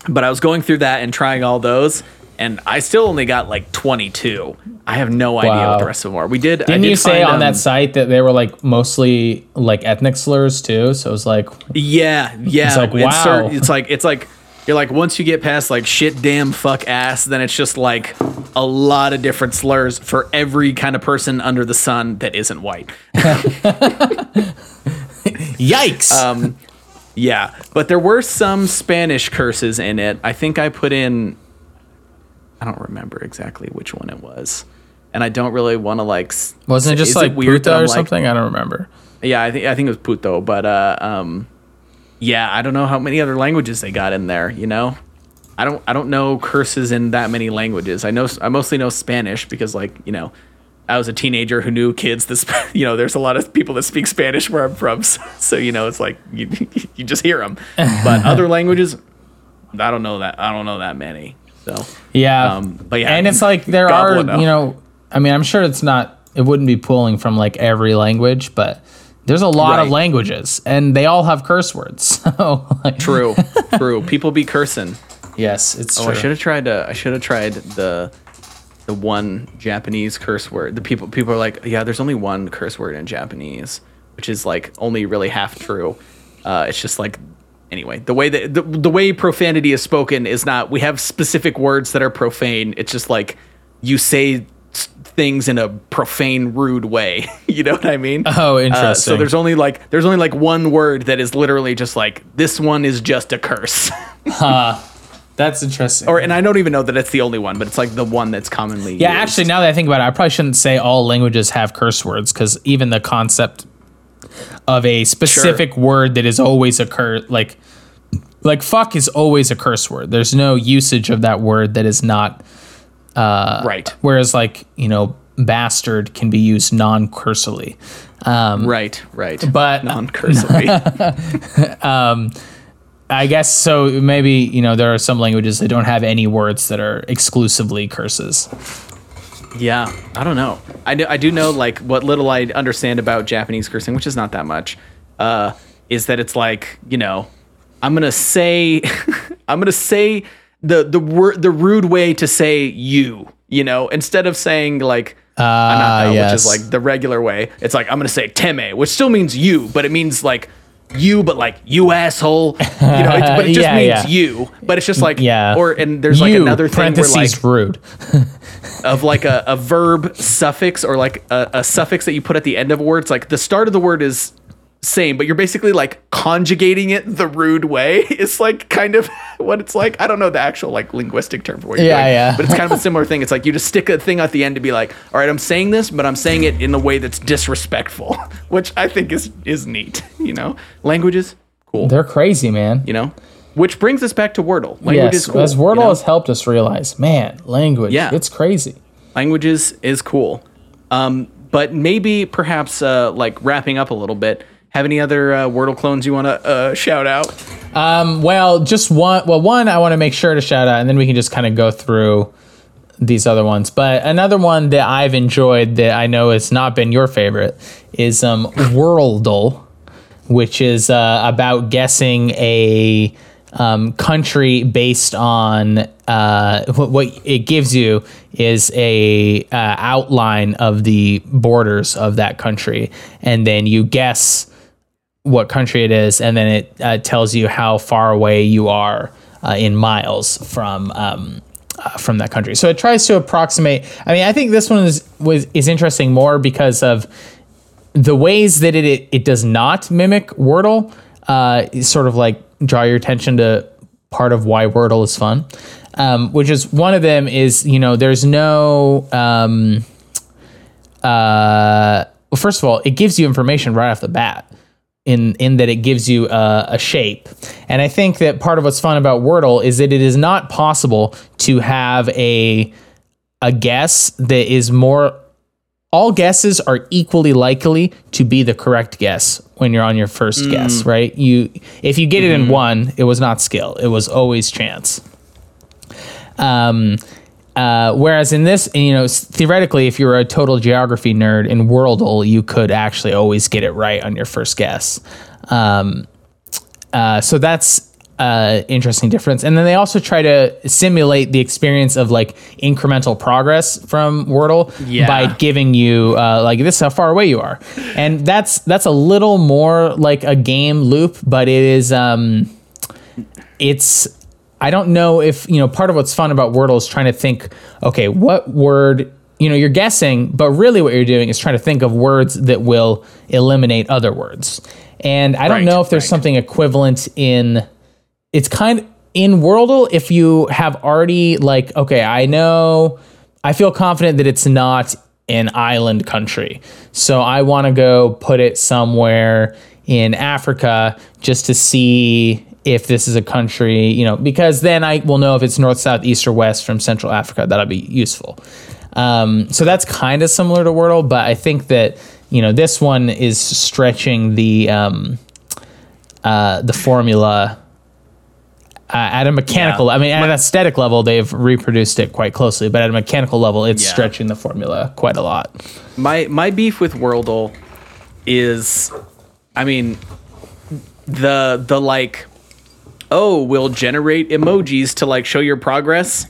but I was going through that and trying all those, and I still only got like 22. I have no idea Wow. what the rest of them are. We did. Didn't did you say on um, that site that they were like mostly like ethnic slurs too? So it was like, Yeah, yeah. It's like, wow. it's like it's like you're like once you get past like shit, damn, fuck, ass, then it's just like a lot of different slurs for every kind of person under the sun that isn't white. yikes. Um, yeah, but there were some Spanish curses in it. I think I put in. I don't remember exactly which one it was, and I don't really want to like. Wasn't it just like weird puta I'm or like- something? I don't remember. Yeah, I think I think it was puto, but uh, um, yeah, I don't know how many other languages they got in there. You know, I don't I don't know curses in that many languages. I know I mostly know Spanish because like you know. I was a teenager who knew kids This, you know, there's a lot of people that speak Spanish where I'm from. So, so you know, it's like you, you just hear them. But other languages, I don't know that. I don't know that many. So, Yeah. Um, but yeah, and it's like there are, you know, I mean, I'm sure it's not, it wouldn't be pulling from like every language, but there's a lot of languages and they all have curse words. So, like, true, true. People be cursing. yes, it's Oh, true. I should have tried. Uh, I should have tried the the one Japanese curse word. The people people are like, yeah, there's only one curse word in Japanese, which is like only really half true. Uh, it's just like anyway, the way that the, the way profanity is spoken is not. We have specific words that are profane. It's just like you say things in a profane, rude way. you know what I mean? Oh, Uh, so there's only like there's only like one word that is literally just like this one is just a curse. That's interesting. or and I don't even know that it's the only one, but it's like the one that's commonly yeah, used. actually, now that I think about it, I probably shouldn't say all languages have curse words because even the concept of a specific word that is always a curse, like, like fuck is always a curse word. There's no usage of that word that is not right, Whereas, like, you know, bastard can be used non cursily. Um, right, right. but non-cursively. I guess so. Maybe, you know, there are some languages that don't have any words that are exclusively curses. Yeah, I don't know. I do, I do know like what little I understand about Japanese cursing, which is not that much. Uh, is that it's like you know, I'm gonna say, I'm gonna say the the word the rude way to say you. You know, instead of saying like. Uh, uh, yes. Which is like the regular way. It's like I'm gonna say teme, which still means you, but it means like you, but like you asshole. You know, it, but it just Yeah, means yeah. you. But it's just like Yeah. Or and there's like You, another thing where like rude. of like a, a verb suffix or like a, a suffix that you put at the end of a word. It's like the start of the word is same, but you're basically like conjugating it the rude way. It's like kind of what it's like. I don't know the actual like linguistic term for what you're Yeah, doing, yeah. but it's kind of a similar thing. It's like you just stick a thing at the end to be like, all right, I'm saying this, but I'm saying it in a way that's disrespectful, which I think is is neat. You know, languages, cool. They're crazy, man. You know, which brings us back to Wordle. Language Yes, is cool. as you Wordle know? has helped us realize, man, language, Yeah. it's crazy. languages is cool. Um, but maybe perhaps uh, like wrapping up a little bit. Have any other uh, Wordle clones you want to uh, shout out? Um, well, just one. Well, one I want to make sure to shout out, and then we can just kind of go through these other ones. But another one that I've enjoyed that I know has not been your favorite is um, Worldle, which is uh, about guessing a um, country based on uh, what, what it gives you is a uh, outline of the borders of that country, and then you guess what country it is, and then it uh, tells you how far away you are uh, in miles from um, uh, from that country. So it tries to approximate. I mean, I think this one is was is interesting more because of the ways that it it, it does not mimic Wordle. Uh, sort of like draw your attention to part of why Wordle is fun, um, which is one of them is you know there's no. Um, uh, well, first of all, it gives you information right off the bat in in that it gives you a, a shape. And I think that part of what's fun about Wordle is that it is not possible to have a a guess that is more all guesses are equally likely to be the correct guess when you're on your first guess, right? You if you get it in one, it was not skill. It was always chance. Um uh, whereas in this, you know, theoretically, if you're a total geography nerd in Worldle, you could actually always get it right on your first guess. Um, uh, so that's uh, interesting difference. And then they also try to simulate the experience of like incremental progress from Wordle Yeah. by giving you uh, like this is how far away you are, and that's that's a little more like a game loop, but it is um, it's I don't know if you know part of what's fun about Wordle is trying to think, okay, what word you know you're guessing, but really what you're doing is trying to think of words that will eliminate other words. And I don't Right, know if there's right. something equivalent in it's kind in Wordle if you have already like okay, I know I feel confident that it's not an island country. So I want to go put it somewhere in Africa just to see if this is a country, you know, because then I will know if it's north, south, east, or west from Central Africa. That'll be useful. Um, so that's kind of similar to Wordle, but I think that you know this one is stretching the um, uh, the formula uh, at a mechanical. Yeah. I mean, at an aesthetic level, they've reproduced it quite closely, but at a mechanical level, it's Yeah. stretching the formula quite a lot. my my beef with Worldle is, I mean, the the like, oh, we'll generate emojis to like show your progress.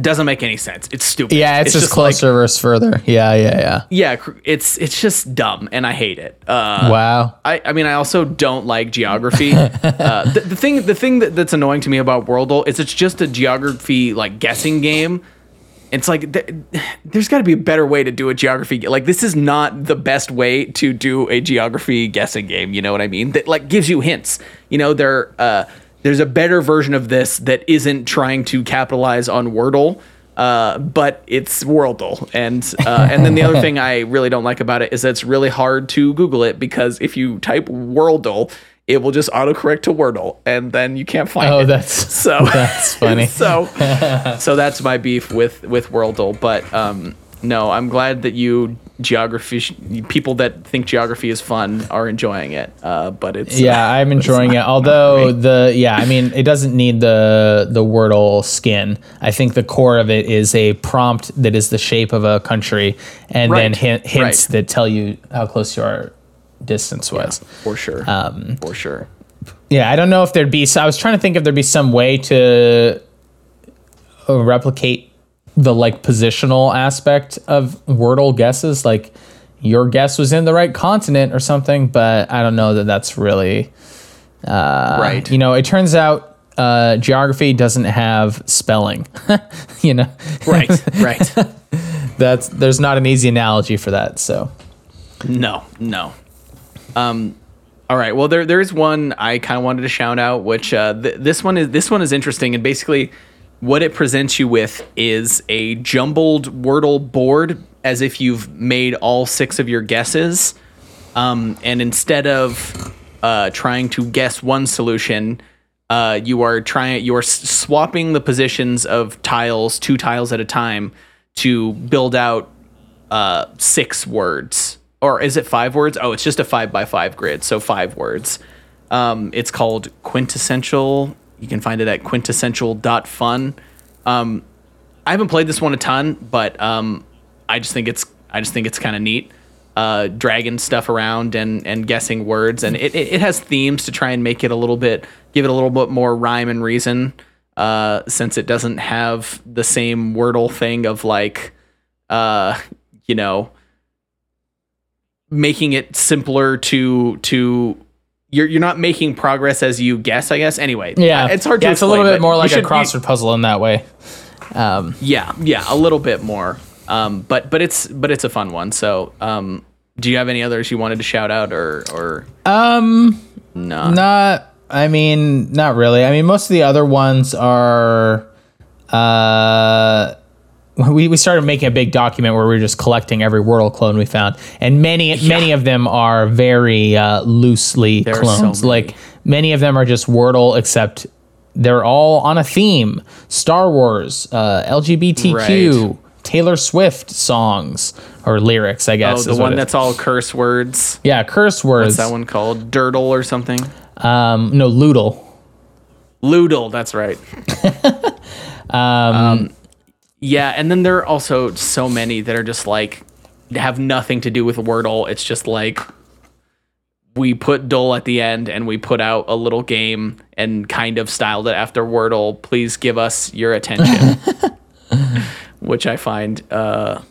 Doesn't make any sense. It's stupid. Yeah, it's, just, like- closer versus further. Yeah, yeah, yeah. yeah, it's it's just dumb, and I hate it. Uh, wow. I, I mean, I also don't like geography. uh, the, the thing, the thing that, that's annoying to me about Worldle is it's just a geography like guessing game. It's like th- there's got to be a better way to do a geography. Like this is not the best way to do a geography guessing game. You know what I mean? That like gives you hints. You know, there uh, there's a better version of this that isn't trying to capitalize on Wordle. Uh, but it's Worldle, and uh, and then the other thing I really don't like about it is that it's really hard to Google it because if you type Worldle, it will just autocorrect to Wordle, and then you can't find Oh, it. Oh, that's so that's funny. so so that's my beef with with Worldle. But um, no, I'm glad that you geography people that think geography is fun are enjoying it. Uh, but it's Yeah, I'm enjoying it. Although the yeah, I mean, it doesn't need the the Wordle skin. I think the core of it is a prompt that is the shape of a country, and then Right, hint, hints right. that tell you how close you are distance wise. for sure, Um, for sure. Yeah, I don't know if there'd be. So I was trying to think if there'd be some way to uh, replicate the like positional aspect of Wordle guesses, like your guess was in the right continent or something. But I don't know that that's really uh, Right. You know, it turns out uh, geography doesn't have spelling. you know, Right, right. that's there's not an easy analogy for that. So No, no. Um, all right. Well, there there is one I kind of wanted to shout out, which uh, th- this one is this one is interesting, and basically, what it presents you with is a jumbled Wordle board, as if you've made all six of your guesses, um, and instead of uh, trying to guess one solution. Uh, you are trying. You are swapping the positions of tiles, two tiles at a time, to build out uh, six words. Or is it five words? Oh, it's just a five by five grid, so five words. Um, it's called Quintessential. You can find it at quintessential.fun. Um, I haven't played this one a ton, but um, I just think it's I just think it's kind of neat. Uh, dragging stuff around and and guessing words, and it, it it has themes to try and make it a little bit give it a little bit more rhyme and reason. Uh, since it doesn't have the same Wordle thing of like, uh, you know, making it simpler to to you're you're not making progress as you guess. I guess anyway. yeah, it's hard to. Yeah, it's a little bit more you like a should- you- crossword puzzle in that way. Um, yeah, yeah, a little bit more. Um, but but it's but it's a fun one. So um, do you have any others you wanted to shout out or or um, no? Not, I mean, not really. I mean, most of the other ones are, uh, we, we started making a big document where we were just collecting every Wordle clone we found, and many many of them are very uh, loosely There so clones. many. like many of them are just Wordle, except they're all on a theme: Star Wars, uh, LGBTQ, Right. Taylor Swift songs or lyrics. I guess Oh, the one that's all curse words. yeah, curse words. What's that one called? Dirtle or something? Um, no, Lewdle. Lewdle, that's right. um, yeah, and then there are also so many that are just like have nothing to do with Wordle. It's just like we put Dole at the end and we put out a little game and kind of styled it after Wordle. Please give us your attention, which I find uh,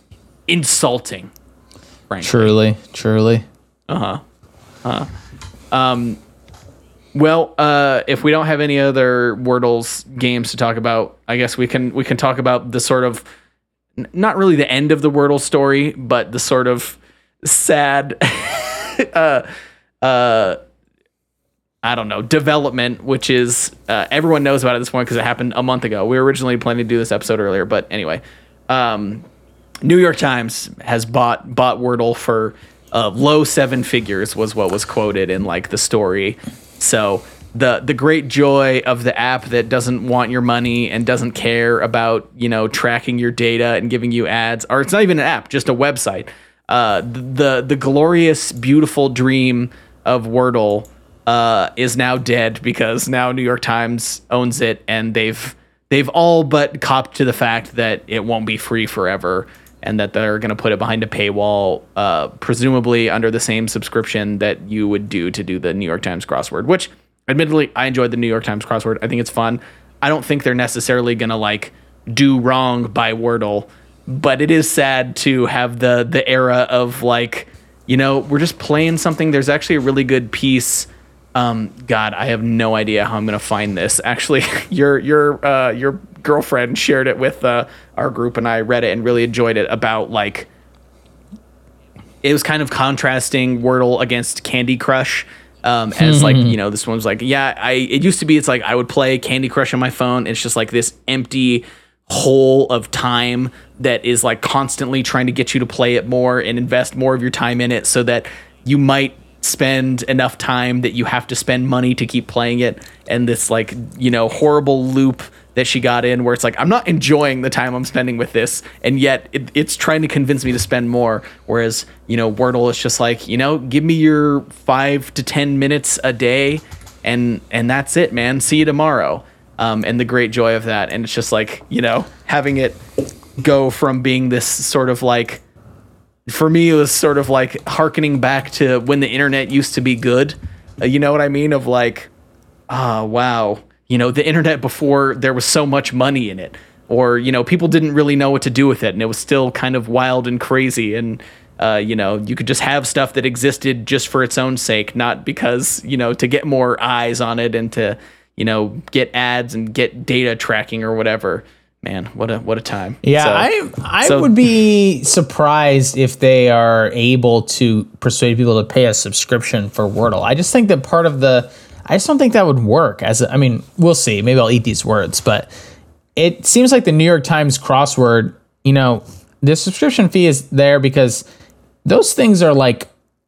insulting. Truly, truly. Uh huh. Uh-huh. truly. Well, uh, if we don't have any other Wordles games to talk about, I guess we can we can talk about the sort of not really the end of the Wordle story, but the sort of sad, uh, uh, I don't know, development, which is uh, everyone knows about at this point because it happened a month ago. We were originally planning to do this episode earlier, but anyway, um, New York Times has bought bought Wordle for uh, low seven figures was what was quoted in like the story. So the the great joy of the app that doesn't want your money and doesn't care about you know tracking your data and giving you ads, or it's not even an app, just a website. Uh, the the glorious, beautiful dream of Wordle uh, is now dead because now New York Times owns it and they've they've all but copped to the fact that it won't be free forever and that they're going to put it behind a paywall, uh, presumably under the same subscription that you would do to do the New York Times crossword. Which, admittedly, I enjoyed the New York Times crossword. I think it's fun. I don't think they're necessarily going to like do wrong by Wordle, but it is sad to have the the era of like, you know, we're just playing something. There's actually a really good piece um, God, I have no idea how I'm gonna find this. Actually, your your uh, your girlfriend shared it with uh, our group, and I read it and really enjoyed it. About like, it was kind of contrasting Wordle against Candy Crush. Um, as like you know, this one's like, yeah, I. It used to be, it's like I would play Candy Crush on my phone. It's just like this empty hole of time that is like constantly trying to get you to play it more and invest more of your time in it, so that you might spend enough time that you have to spend money to keep playing it. And this like you know horrible loop that she got in where it's like i'm not enjoying the time i'm spending with this. And yet it, it's trying to convince me to spend more. Whereas you know wordle is just like you know give me your five to ten minutes a day and and that's it man. See you tomorrow. Um, and the great joy of that. And it's just like you know having it go from being this sort of like for me it was sort of like harkening back to when the internet used to be good. Uh, you know what i mean? Of like ah wow. You know the internet before there was so much money in it or you know people didn't really know what to do with it and it was still kind of wild and crazy and uh, you know you could just have stuff that existed just for its own sake not because you know to get more eyes on it and to you know get ads and get data tracking or whatever man what a what a time Yeah, So- I I so- would be surprised if they are able to persuade people to pay a subscription for Wordle. I just think that part of the I just don't think that would work. As a, I mean, we'll see. Maybe I'll eat these words, but it seems like the New York Times crossword. You know, the subscription fee is there because those things are like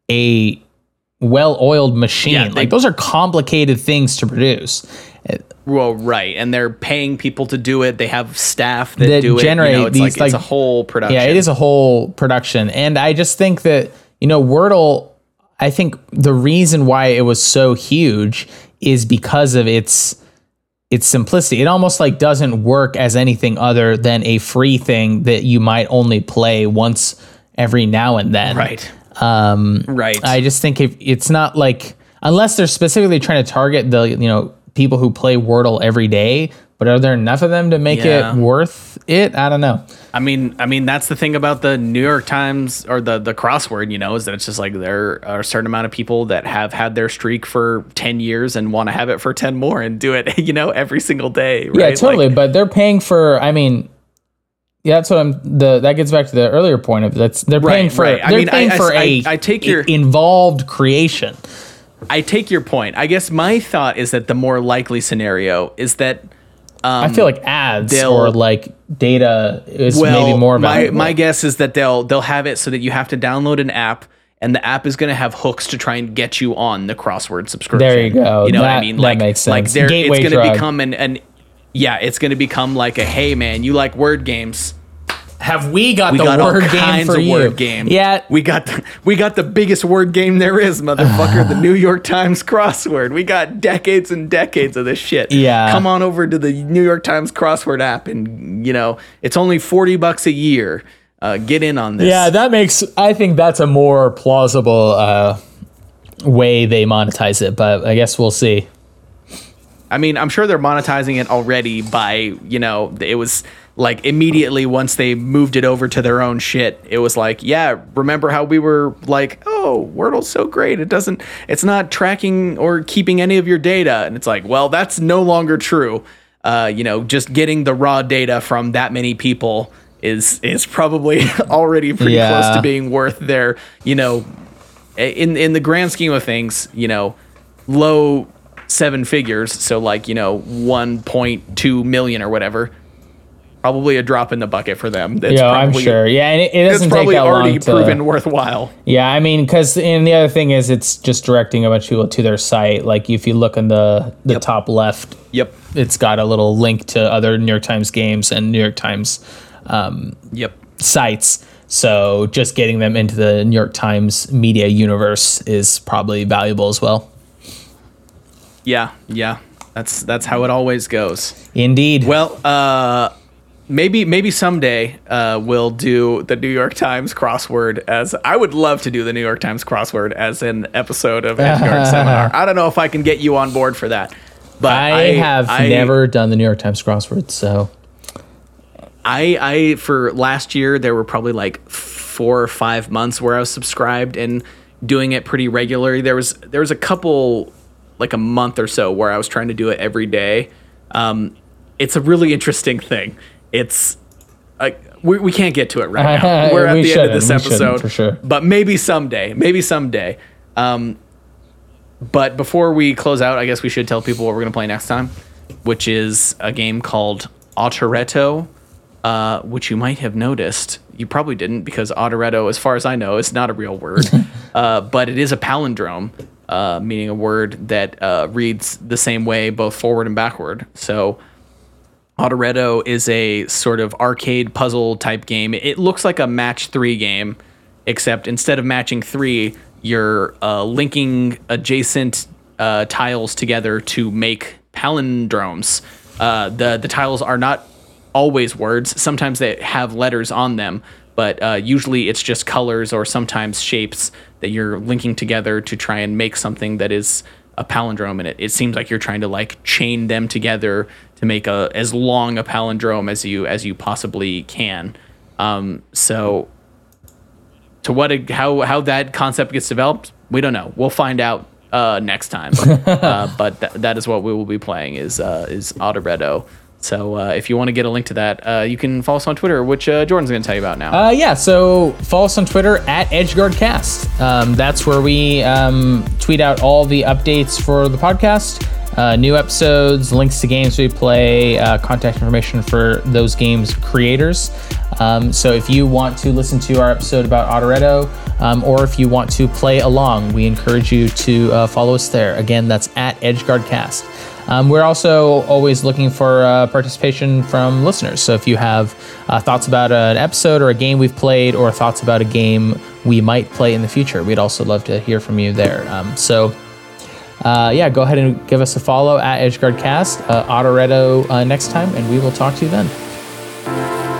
a well-oiled machine. Yeah, they- like those are complicated things to produce. Well, right, and they're paying people to do it. They have staff that, That do it. generate you know, it's these, like, it's like- a whole production. Yeah, it is a whole production. And I just think that, you know, Wordle, I think the reason why it was so huge is because of its its simplicity. It almost like doesn't work as anything other than a free thing that you might only play once every now and then. Right. Um Right. I just think if it's not like unless they're specifically trying to target the you know people who play Wordle every day, but are there enough of them to make Yeah. it worth it? I don't know. I mean, I mean that's the thing about the New York Times or the the crossword, you know, is that it's just like there are a certain amount of people that have had their streak for ten years and want to have it for ten more and do it, you know, every single day. Right? Yeah, Like, totally. but they're paying for. I mean, yeah, that's what I'm. The that gets back to the earlier point of that's they're paying Right, for. right. I They're mean, paying I- for I- a I take your- involved creation. I take your point. I guess my thought is that the more likely scenario is that I feel um, like ads or like data is well, maybe more my valuable. my guess is that they'll they'll have it so that you have to download an app. And the app is going to have hooks to try and get you on the crossword subscription. There you go. You know what I mean? that Like, makes like sense. there, Gateway it's going to become an, an yeah, it's going to become like a hey man, you like word games? Have we got We the got word game for you? word game. Yeah, we got the, we got the biggest word game there is, motherfucker. the New York Times crossword. We got decades and decades of this shit. Yeah. come on over to the New York Times crossword app, and you know it's only forty bucks a year. Uh, get in on this. Yeah, that makes. I think that's a more plausible uh, way they monetize it, but I guess we'll see. I mean, I'm sure they're monetizing it already by, you know, it was like immediately once they moved it over to their own shit, it was like, yeah, remember how we were like, oh, Wordle's so great. It doesn't, it's not tracking or keeping any of your data. And it's like, well, that's no longer true. Uh, you know, just getting the raw data from that many people is is probably already pretty Yeah. close to being worth their, you know, in in the grand scheme of things, you know, low seven figures, so like, you know, 1.2 million or whatever, probably a drop in the bucket for them. That's yeah, I'm probably- sure. Yeah, and it, it doesn't take probably that already long to. proven worthwhile. Yeah, I mean, because and the other thing is, it's just directing a bunch of people to their site. Like if you look in the the Yep. top left, Yep. it's got a little link to other New York Times games and New York Times um, Yep. sites. So just getting them into the New York Times media universe is probably valuable as well. Yeah, yeah. That's that's how it always goes. Indeed. Well, uh maybe maybe someday uh, we'll do the New York Times crossword as I would love to do the New York Times crossword as an episode of Edgeguard Seminar. I don't know if I can get you on board for that. But I, have I- never done the New York Times crossword, so I I for last year there were probably like four or five months where I was subscribed and doing it pretty regularly. There was there was a couple like a month or so where I was trying to do it every day. Um, it's a really interesting thing. It's like we, we can't get to it right now. We're at We the end of this shouldn't. We shouldn't, episode for sure. but maybe someday. Maybe someday. Um, but before we close out, I guess we should tell people what we're going to play next time, which is a game called Otteretto, uh, which you might have noticed. You probably didn't because Otteretto, as far as I know, is not a real word, uh, but it is a palindrome, uh, meaning a word that uh, reads the same way both forward and backward. So Otteretto is a sort of arcade puzzle type game. It looks like a match three game, except instead of matching three, you're uh, linking adjacent uh, tiles together to make palindromes. Uh, the the tiles are not always words. Sometimes they have letters on them, but uh, usually it's just colors or sometimes shapes that you're linking together to try and make something that is a palindrome and it, it seems like you're trying to like chain them together to make a as long a palindrome as you as you possibly can. Um, so to what e- how how that concept gets developed we don't know. We'll find out uh, next time. Uh, but th- that is what we will be playing is uh, is Otteretto so uh, if you want to get a link to that uh, you can follow us on Twitter which uh, Jordan's going to tell you about now Uh, yeah, so follow us on Twitter at EdgeGuardCast. Um, that's where we um, tweet out all the updates for the podcast, uh, new episodes, links to games we play, uh, contact information for those games creators. Um, so if you want to listen to our episode about Otteretto, um, or if you want to play along, we encourage you to follow us there. Again, that's at EdgeGuardCast. Um, we're also always looking for uh, participation from listeners. So if you have uh, thoughts about an episode or a game we've played, or thoughts about a game we might play in the future, we'd also love to hear from you there. Um, so uh, yeah, go ahead and give us a follow at EdgeGuardCast, uh, Otteretto uh, next time, and we will talk to you then.